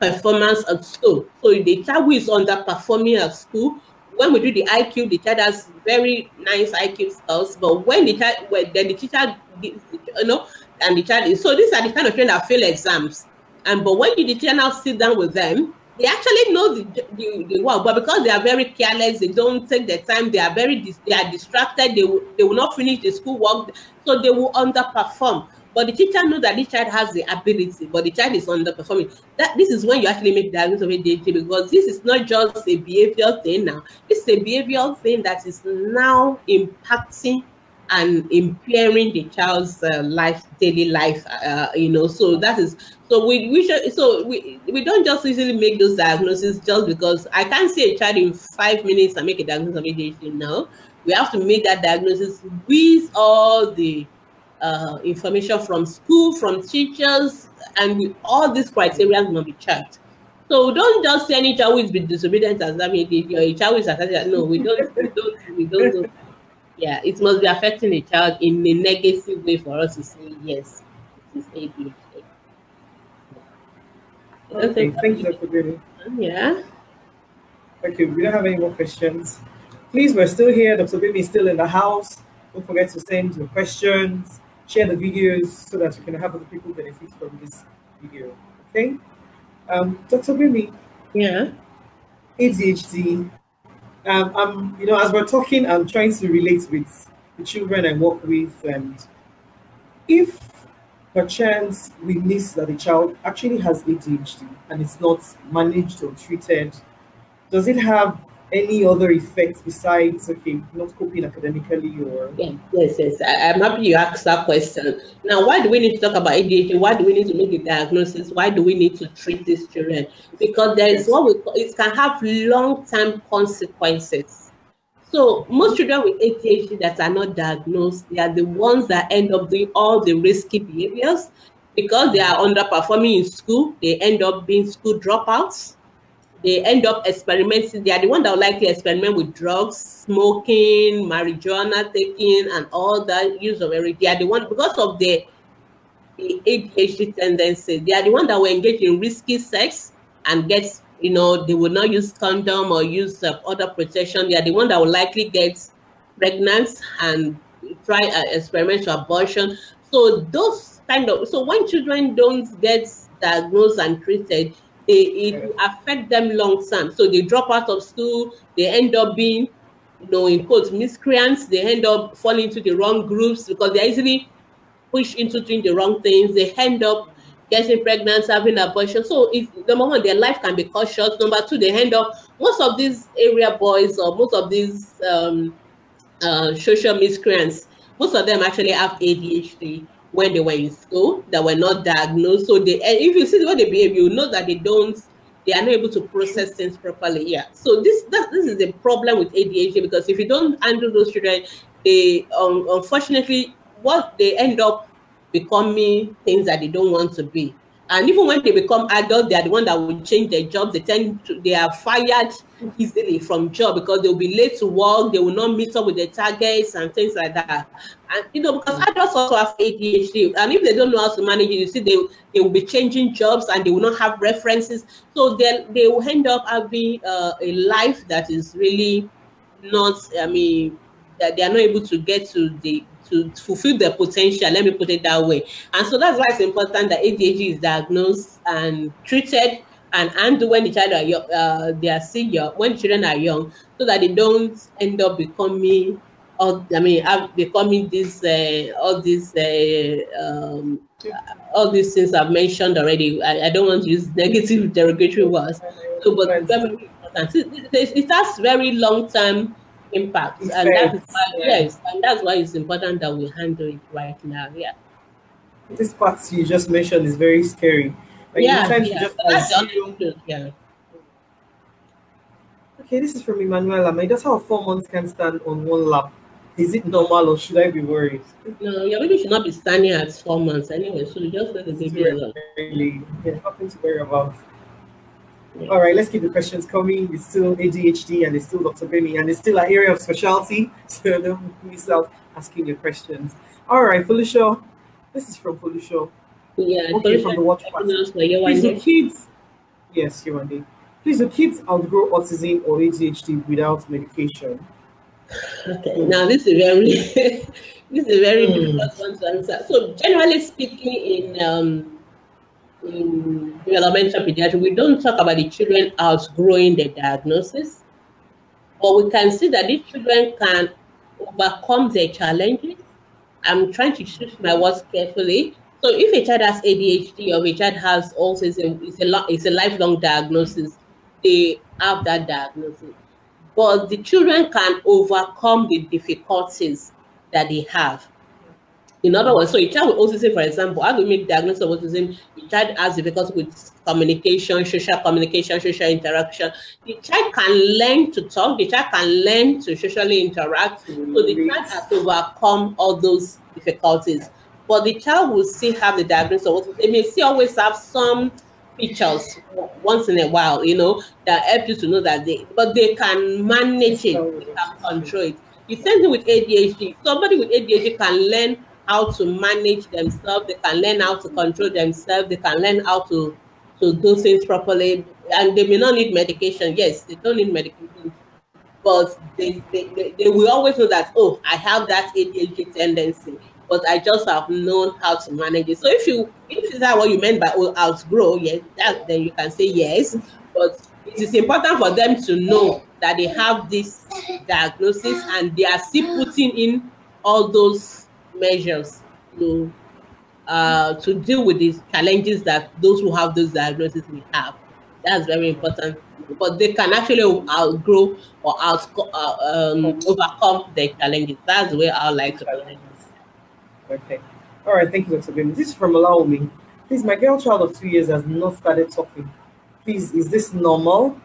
[SPEAKER 2] performance at school. So the child who is underperforming at school, when we do the IQ, the child has very nice IQ scores, but when the child, when then the teacher, you know, and the child is, so these are the kind of children that fail exams. And but when you the teacher now sit down with them they actually know the, the, the work, but because they are very careless, they don't take the time. They are very they are distracted. They will, they will not finish the school work, so they will underperform. But the teacher knows that this child has the ability, but the child is underperforming. That this is when you actually make diagnosis of ADHD because this is not just a behavioral thing now. This is a behavioral thing that is now impacting and impairing the child's uh, life, daily life. Uh, you know, so that is so we we should so we we don't just easily make those diagnoses just because I can't see a child in five minutes and make a diagnosis of ADHD. No, we have to make that diagnosis with all the uh, information from school, from teachers, and all these criteria must be checked. So don't just say any child who is disobedient as that mean or a child is affected. No, we don't, we don't, we don't do Yeah, it must be affecting a child in a negative way for us to say yes, it is ADHD.
[SPEAKER 1] Okay, thank you, Dr. Beauty.
[SPEAKER 2] Yeah.
[SPEAKER 1] Okay, we don't have any more questions. Please, we're still here. Dr. Gbemi is still in the house. Don't forget to send your questions share the videos so that we can have other people benefit from this video. Okay. Um, Dr. Gbemi.
[SPEAKER 2] Yeah.
[SPEAKER 1] ADHD. Um, I'm, you know, as we're talking, I'm trying to relate with the children I work with, and if perchance we miss that the child actually has ADHD and it's not managed or treated, does it have any other effects besides okay not coping academically or?
[SPEAKER 2] Yeah, yes yes. I, am happy you asked that question. Now why do we need to talk about adhd why do we need to make a diagnosis? Why do we need to treat these children? Because there is what we call, it can have long-term consequences. So most children with adhd that are not diagnosed they are the ones that end up doing all the risky behaviors. Because they are underperforming in school they end up being school dropouts they end up experimenting. They are the one that would like to experiment with drugs, smoking, marijuana taking, and all that use of everything. They are the one because of the, the ADHD tendency. They are the one that will engage in risky sex and get, you know, they will not use condom or use uh, other protection. They are the one that will likely get pregnant and try uh, experimental abortion. So those kind of so when children don't get diagnosed and treated, they, it will affect them long term. So they drop out of school, they end up being, you know, in quotes, miscreants, they end up falling into the wrong groups because they're easily pushed into doing the wrong things. They end up getting pregnant, having abortion. So if the moment their life can be cut short. Number two, they end up most of these area boys or most of these um, uh, social miscreants, most of them actually have ADHD when they were in school that were not diagnosed. So they, if you see the way they behave, you know that they don't, they are not able to process things properly. Yeah. So this that, this is the problem with ADHD because if you don't handle those children, they um, unfortunately what they end up becoming things that they don't want to be. And even when they become adults, they are the one that will change their jobs. They tend to, they are fired easily from job because they'll be late to work. They will not meet up with their targets and things like that. And you know, because adults also have ADHD, and if they don't know how to manage it, you see, they they will be changing jobs and they will not have references. So then they will end up having uh, a life that is really not. I mean, that they are not able to get to the to fulfill their potential. Let me put it that way. And so that's why it's important that ADHD is diagnosed and treated and handled when the child are young, uh, they are young, when children are young, so that they don't end up becoming, or I mean, becoming this, uh, all these, uh, um, all these things I've mentioned already. I, I, don't want to use negative derogatory words. So, but very important. It, it, it has very long term impact. and that is why, yes, and that's why it's important that we handle it right now. Yeah.
[SPEAKER 1] This part you just mentioned is very scary.
[SPEAKER 2] Like yeah, yeah. Just assume, yeah.
[SPEAKER 1] Okay, this is from Emmanuela. My daughter of four months can stand on one lap. Is it normal or should I be worried?
[SPEAKER 2] No, your baby should not be standing at four months anyway, so just let the baby alone.
[SPEAKER 1] Really, yeah, nothing to worry about. All right, let's keep the questions coming. It's still ADHD and it's still Dr. Gbemi and it's still an area of specialty. So don't miss out asking your questions. All right, Felicia. This is from Felicia.
[SPEAKER 2] Yeah,
[SPEAKER 1] okay, from the watch party. Please, the kids. Yes, you Year Please, the kids outgrow autism or ADHD without medication.
[SPEAKER 2] Okay, now this is very this is a very mm. difficult one to answer. So generally speaking, in um, in developmental pediatrics, we don't talk about the children outgrowing the diagnosis, but we can see that these children can overcome their challenges. I'm trying to choose my words carefully. So if a child has ADHD or a child has autism, it's a, it's a lifelong diagnosis. They have that diagnosis. But the children can overcome the difficulties that they have. In other words, so a child with autism, for example, how do we make diagnosis of autism? The child has difficulty with communication, social communication, social interaction. The child can learn to talk, the child can learn to socially interact. So the child has to overcome all those difficulties. But the child will still have the diagnosis of autism. They may still always have some features once in a while, you know, that help you to know that they, but they can manage it, they can control it. The same thing with ADHD. Somebody with ADHD can learn how to manage themselves, they can learn how to control themselves, they can learn how to, to do things properly, and they may not need medication. Yes, they don't need medication, but they, they, they, they will always know that, oh, I have that ADHD tendency, but I just have known how to manage it. So if you if that what you meant by oh, outgrow, yes, that then you can say yes, but it is important for them to know that they have this diagnosis and they are still putting in all those measures to uh, to deal with these challenges that those who have those diagnoses may have. That's very important. But they can actually outgrow or out, uh, um, overcome their challenges. That's the way I like to it.
[SPEAKER 1] Okay. All right. Thank you, Dr. Bim. This is from Allow. Please, my girl child of two years has not started talking. Please, is this normal?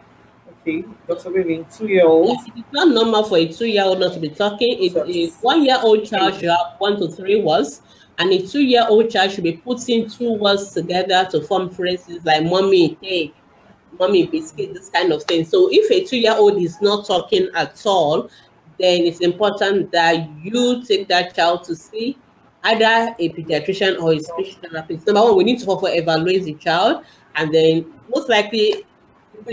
[SPEAKER 1] Okay, Dr. Gbemi, two year old.
[SPEAKER 2] it's not normal for a two year old not to be talking. If a one year old child should have one to three words, and a two year old child should be putting two words together to form phrases like mommy, cake, mommy, biscuit, this kind of thing. So if a two year old is not talking at all, then it's important that you take that child to see either a pediatrician or a speech therapist. Number one, we need to for evaluate the child, and then most likely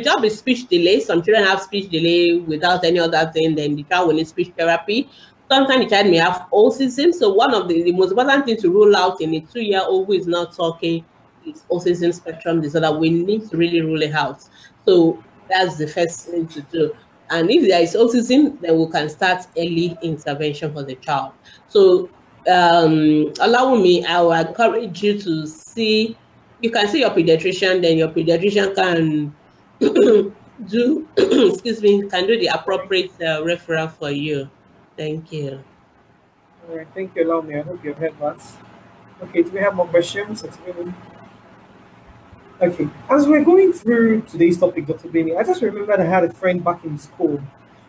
[SPEAKER 2] the is speech delay. Some children have speech delay without any other thing, then the child will need speech therapy. Sometimes the child may have autism. So one of the, the most important things to rule out in a two-year-old who is not talking is autism spectrum disorder. We need to really rule it out. So that's the first thing to do. And if there is autism, then we can start early intervention for the child. So um, allow me, I will encourage you to see, you can see your pediatrician, then your pediatrician can do excuse me can do the appropriate uh, referral for you. Thank you.
[SPEAKER 1] All right, thank you, me. I hope you've heard that. Okay, do we have more questions? Okay, as we're going through today's topic, Dr. Gbemi, I just remembered I had a friend back in school.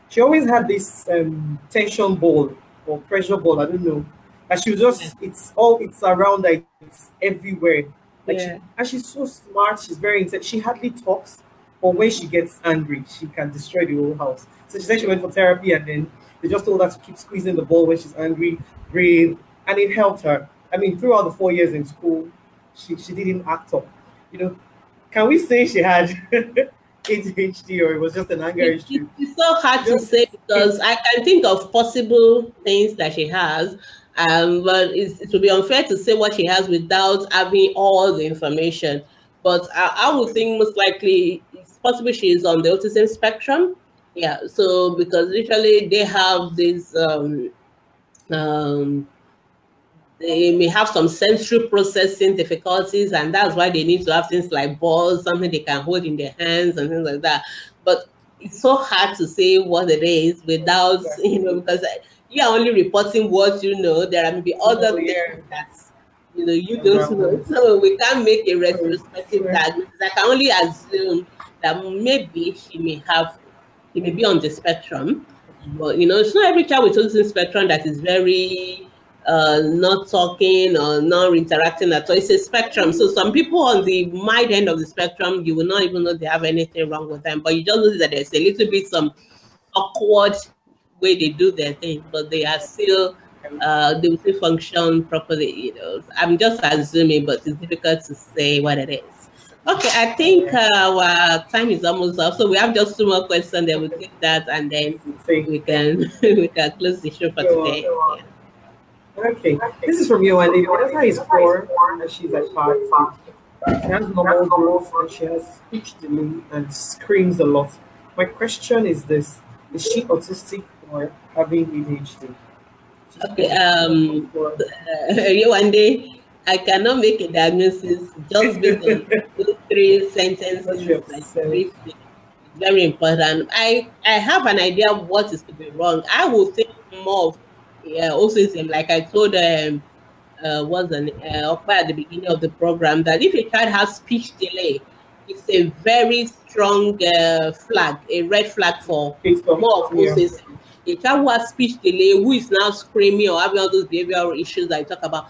[SPEAKER 1] She always had this um, tension ball or pressure ball, I don't know. And she was just, it's all, it's around, like, it's everywhere. Like yeah. she, and she's so smart, she's very intense. She hardly talks, but when she gets angry, she can destroy the whole house. So she said she went for therapy and then they just told her to keep squeezing the ball when she's angry, breathe, and it helped her. I mean, throughout the four years in school, she, she didn't act up. You know, can we say she had ADHD or it was just an anger issue?
[SPEAKER 2] It's so hard to say because I can think of possible things that she has, um, but it would be unfair to say what she has without having all the information. But I, I would think most likely possibly she is on the autism spectrum. Yeah, so because usually they have this, um, um, they may have some sensory processing difficulties, and that's why they need to have things like balls, something they can hold in their hands, and things like that. But it's so hard to say what it is without, you know, because you are only reporting what you know. There are maybe other things that you know you don't know, so we can't make a retrospective diagnosis. I can only assume that maybe she may have, she may be on the spectrum. But you know, it's not every child with autism spectrum that is very uh, not talking or not interacting at all. It's a spectrum. So some people on the mild end of the spectrum, you will not even know they have anything wrong with them. But you just notice that there's a little bit some awkward way they do their thing, but they are still uh, they will still function properly. You know, I'm just assuming, but it's difficult to say what it is. Okay, I think uh, our time is almost up, so we have just two more questions. Then we take that, and then we can we can close the show for today.
[SPEAKER 1] Yeah. Okay, this is from you, Andy. What is score? And she's at five. She has normal growth and she has speech delay and screams a lot. My question is this Is she autistic or having ADHD?
[SPEAKER 2] Okay, um, uh, one day I cannot make a diagnosis just based on two, three sentences. Like, very important. I I have an idea of what is to be wrong. I will think more of yeah, autism, like I told um uh, was an uh, at the beginning of the program that if a child has speech delay, it's a very strong uh, flag, a red flag for more of autism. Yeah. A child who has speech delay, who is now screaming or having all those behavioral issues that I talk about,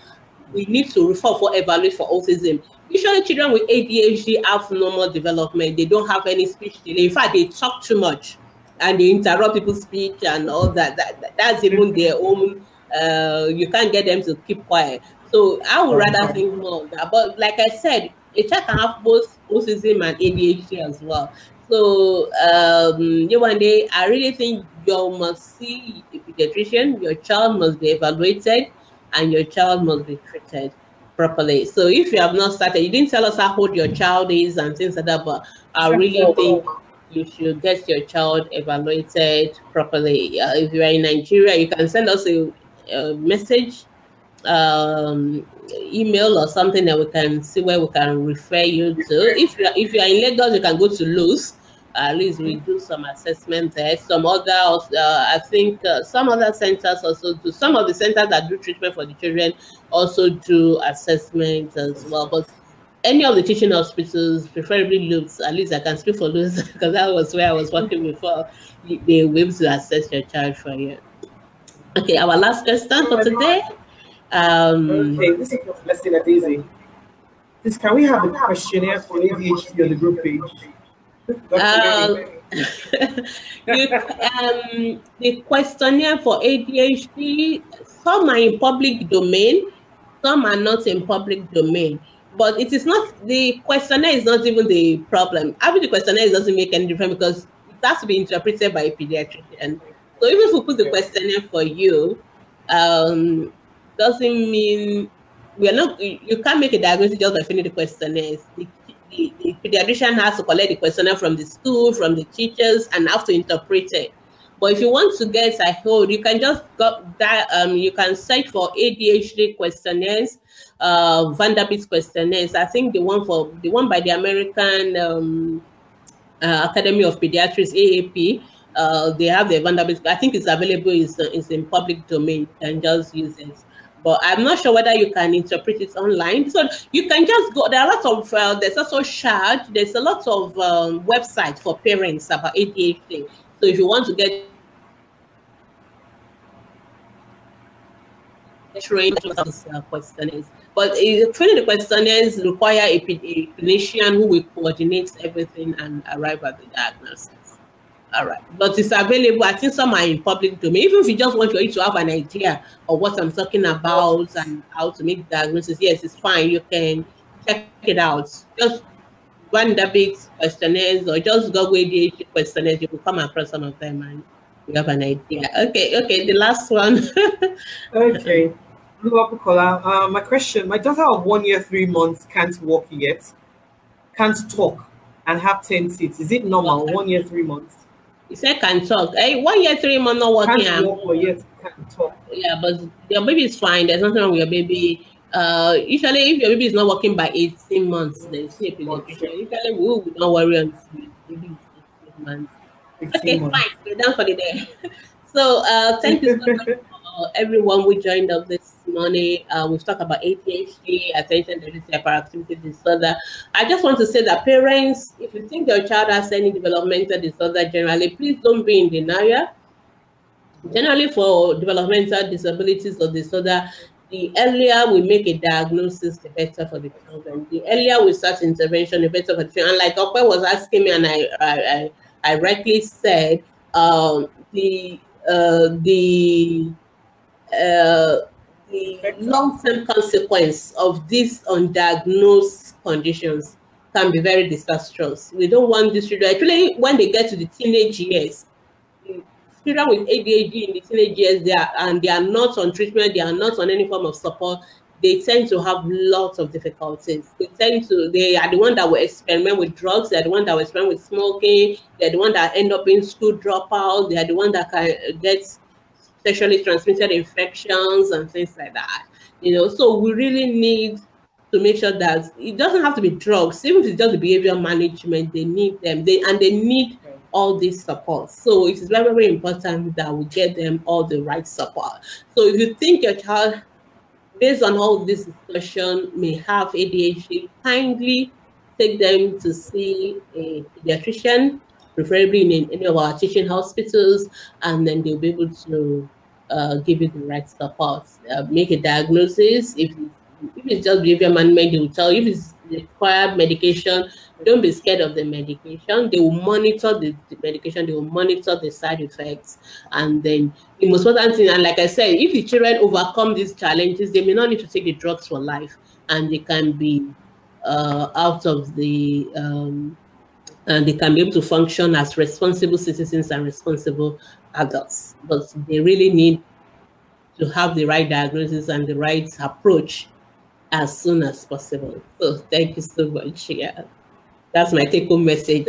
[SPEAKER 2] we need to refer for evaluate for autism. Usually, children with ADHD have normal development. They don't have any speech delay. In fact, they talk too much and they interrupt people's speech and all that. that that's even their own. Uh, you can't get them to keep quiet. So I would rather think more of that. But like I said, a child can have both autism and ADHD as well. So um, you one day, I really think you must see a pediatrician. Your child must be evaluated, and your child must be treated properly. So if you have not started, you didn't tell us how old your child is and things like that, but I really think you should get your child evaluated properly. Uh, if you are in Nigeria, you can send us a, a message, um, email or something that we can see where we can refer you to. If you are, if you are in Lagos, you can go to LUTH. at least we do some assessment there. Some other, uh, I think, uh, some other centers also do. Some of the centers that do treatment for the children also do assessment as well. But any of the teaching hospitals, preferably LUTH, at least I can speak for LUTH because that was where I was working before, they were able to assess your child for you. Okay, our last question for today. Um,
[SPEAKER 1] okay, this is let's see that easy. This can we have a questionnaire for ADHD on the group page?
[SPEAKER 2] Um, you, um, the questionnaire for ADHD, some are in public domain, some are not in public domain but it is not the questionnaire is not even the problem. Having the questionnaire doesn't make any difference because it has to be interpreted by a pediatrician. So even if we put the questionnaire for you, um, doesn't mean we are not. You can't make a diagnosis just by filling the questionnaire. The, the, the pediatrician has to collect the questionnaire from the school, from the teachers, and have to interpret it. But if you want to get a hold, you can just go that um you can search for ADHD questionnaires, uh Vanderbilt questionnaires. I think the one for the one by the American um, uh, Academy of Pediatrics AAP. Uh, they have the Vanderbilt. I think it's available. Is is in public domain and just use it. But I'm not sure whether you can interpret it online. So you can just go. There are lots of. Uh, there's also CHADD. There's a lot of um, websites for parents about ADHD. So if you want to get trained uh, questionnaires, but uh, training the questionnaires require a, a clinician who will coordinate everything and arrive at the diagnosis. All right, but it's available. I think some are in public domain. Even if you just want you to have an idea of what I'm talking about and how to make diagnosis, yes, it's fine. You can check it out. Just run the big questionnaires or just go Google ADHD questionnaires, you will come across some of them and you have an idea. Okay, okay, the last one.
[SPEAKER 1] okay. Uh, my question, my daughter of one year, three months can't walk yet, can't talk and have 10 seats. Is it normal, one year, three months?
[SPEAKER 2] You said can talk. Hey, one year, three months not walking.
[SPEAKER 1] Can't walk or yet can't talk.
[SPEAKER 2] Yeah, but your baby is fine. There's nothing wrong with your baby uh, usually if your baby is not working by 18 months, then see a pediatrician. Usually we will not worry until baby is 18 months. 18 okay, months. fine. We're done for the day. so uh, thank you so much for everyone who joined us this morning. Uh, we've talked about ADHD, attention deficit hyperactivity disorder. I just want to say that parents, if you think your child has any developmental disorder generally, please don't be in denial. Generally, for developmental disabilities or disorder, the earlier we make a diagnosis, the better for the children. The earlier we start intervention, the better for the children. And like Ope was asking me, and I I, I, rightly said, um, the uh, the uh, the long-term consequence of these undiagnosed conditions can be very disastrous. We don't want these children, actually, when they get to the teenage years, children with ADHD in the teenage years, they are, and they are not on treatment, they are not on any form of support, they tend to have lots of difficulties. They tend to, they are the one that will experiment with drugs, they're the one that will experiment with smoking, they're the one that end up in school dropout, they're the one that can get sexually transmitted infections and things like that. You know, so we really need to make sure that it doesn't have to be drugs, even if it's just the behavior management, they need them. They and they need all this support. So it is very, very important that we get them all the right support. So if you think your child, based on all this discussion, may have ADHD, kindly take them to see a pediatrician, preferably in any of our teaching hospitals, and then they'll be able to uh, give you the right support. Uh, make a diagnosis. If, if it's just behavior management, they will tell you. If it's required medication, don't be scared of the medication. They will monitor the, the, medication, they will monitor the side effects. And then the most important thing, and like I said, if the children overcome these challenges, they may not need to take the drugs for life and they can be uh, out of the um, and they can be able to function as responsible citizens and responsible adults. But they really need to have the right diagnosis and the right approach as soon as possible. So thank you so much. Yeah, that's my take-home message.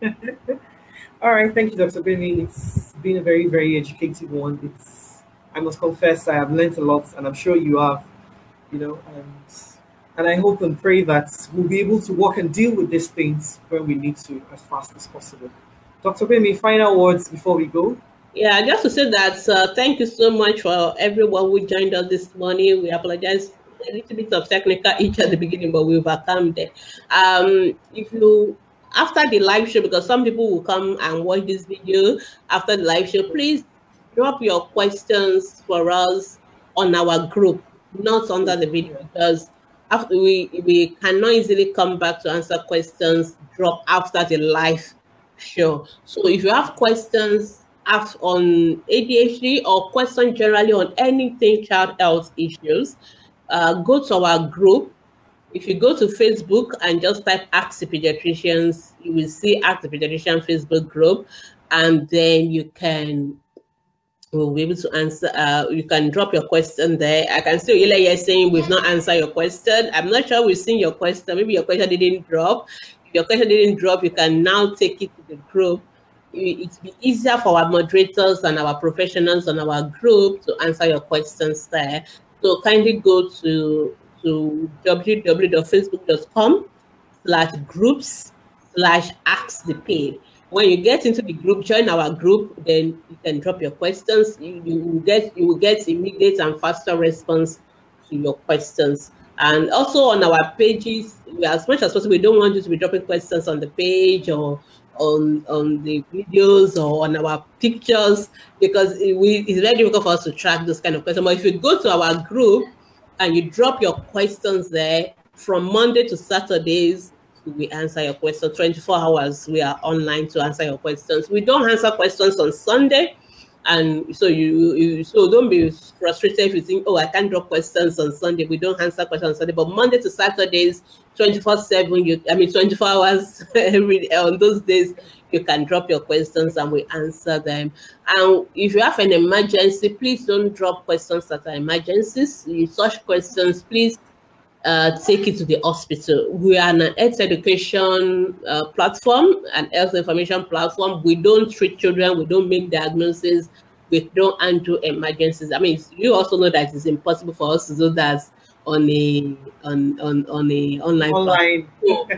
[SPEAKER 1] All right, thank you, Dr. Gbemi. It's been a very, very educative one. It's I must confess I have learned a lot, and I'm sure you have. You know, and and I hope and pray that we'll be able to work and deal with these things when we need to as fast as possible. Dr. Gbemi, final words before we go.
[SPEAKER 2] Yeah, just to say that uh, thank you so much for everyone who joined us this morning. We apologize a little bit of technical itch at the beginning, but we overcome that. Um, if you after the live show, because some people will come and watch this video after the live show, please drop your questions for us on our group, not under the video, because after we we cannot easily come back to answer questions drop after the live show. So if you have questions ask on ADHD or questions generally on anything child health issues, uh, go to our group. If you go to Facebook and just type Ask the Pediatricians, you will see Ask the Pediatrician Facebook group, and then you can we'll be able to answer. Uh, you can drop your question there. I can see Ile you're saying we've not answered your question. I'm not sure we've seen your question. Maybe your question didn't drop. If your question didn't drop, you can now take it to the group. Be easier for our moderators and our professionals on our group to answer your questions there. So kindly go to to www.facebook.com slash groups slash ask the paid. When you get into the group, join our group, then you can drop your questions. You, you will get you will get immediate and faster response to your questions. And also on our pages, as much as possible, we don't want you to be dropping questions on the page or on on the videos or on our pictures because it, we, it's very difficult for us to track those kind of questions. But if you go to our group and you drop your questions there from Monday to Saturdays, we answer your questions 24 hours. We are online to answer your questions. We don't answer questions on Sunday and so you, you, so don't be frustrated if you think oh i can't drop questions on sunday we don't answer questions on sunday but monday to saturdays 24 7 you i mean 24 hours every on those days you can drop your questions and we answer them and if you have an emergency please don't drop questions that are emergencies in such questions please uh, take it to the hospital. We are an health education uh, platform, an health information platform. We don't treat children, we don't make diagnoses, we don't handle emergencies. I mean, you also know that it's impossible for us to do that on a on on, on a online,
[SPEAKER 1] online.
[SPEAKER 2] So,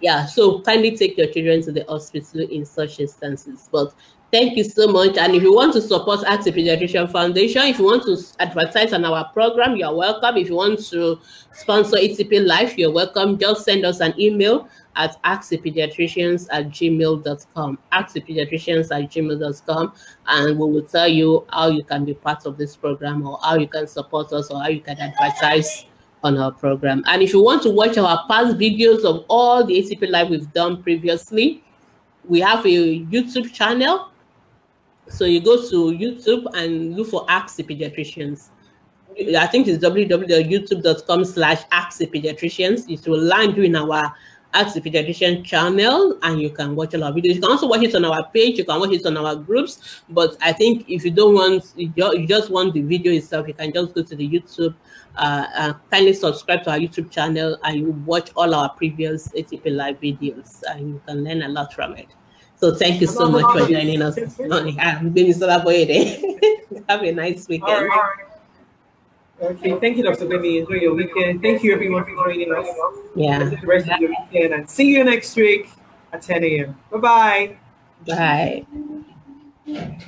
[SPEAKER 2] yeah, so kindly take your children to the hospital in such instances. But Thank you so much. And if you want to support the Pediatrician Foundation, if you want to advertise on our program, you're welcome. If you want to sponsor ATP Live, you're welcome. Just send us an email at askthepediatricians at gmail.com. Askthepediatricians at gmail.com. And we will tell you how you can be part of this program or how you can support us or how you can advertise on our program. And if you want to watch our past videos of all the ATP Live we've done previously, we have a YouTube channel so you go to YouTube and look for Ask the Pediatricians. I think it's www.youtube.com slash Ask the Pediatricians. It will land you in our Ask the Pediatrician channel and you can watch all our videos. You can also watch it on our page, you can watch it on our groups. But I think if you don't want, you just want the video itself, you can just go to the YouTube, uh, uh, kindly subscribe to our YouTube channel and you watch all our previous ATP Live videos and you can learn a lot from it. So thank you so much for joining us this morning. Ah, I'm Gbemisola Boyede. Have a nice weekend.
[SPEAKER 1] Okay, thank you, Dr. Gbemi. Enjoy your weekend. Thank you, everyone, for joining us.
[SPEAKER 2] Yeah.
[SPEAKER 1] The rest of your weekend, and see you next week at 10 a.m. Bye-bye.
[SPEAKER 2] Bye.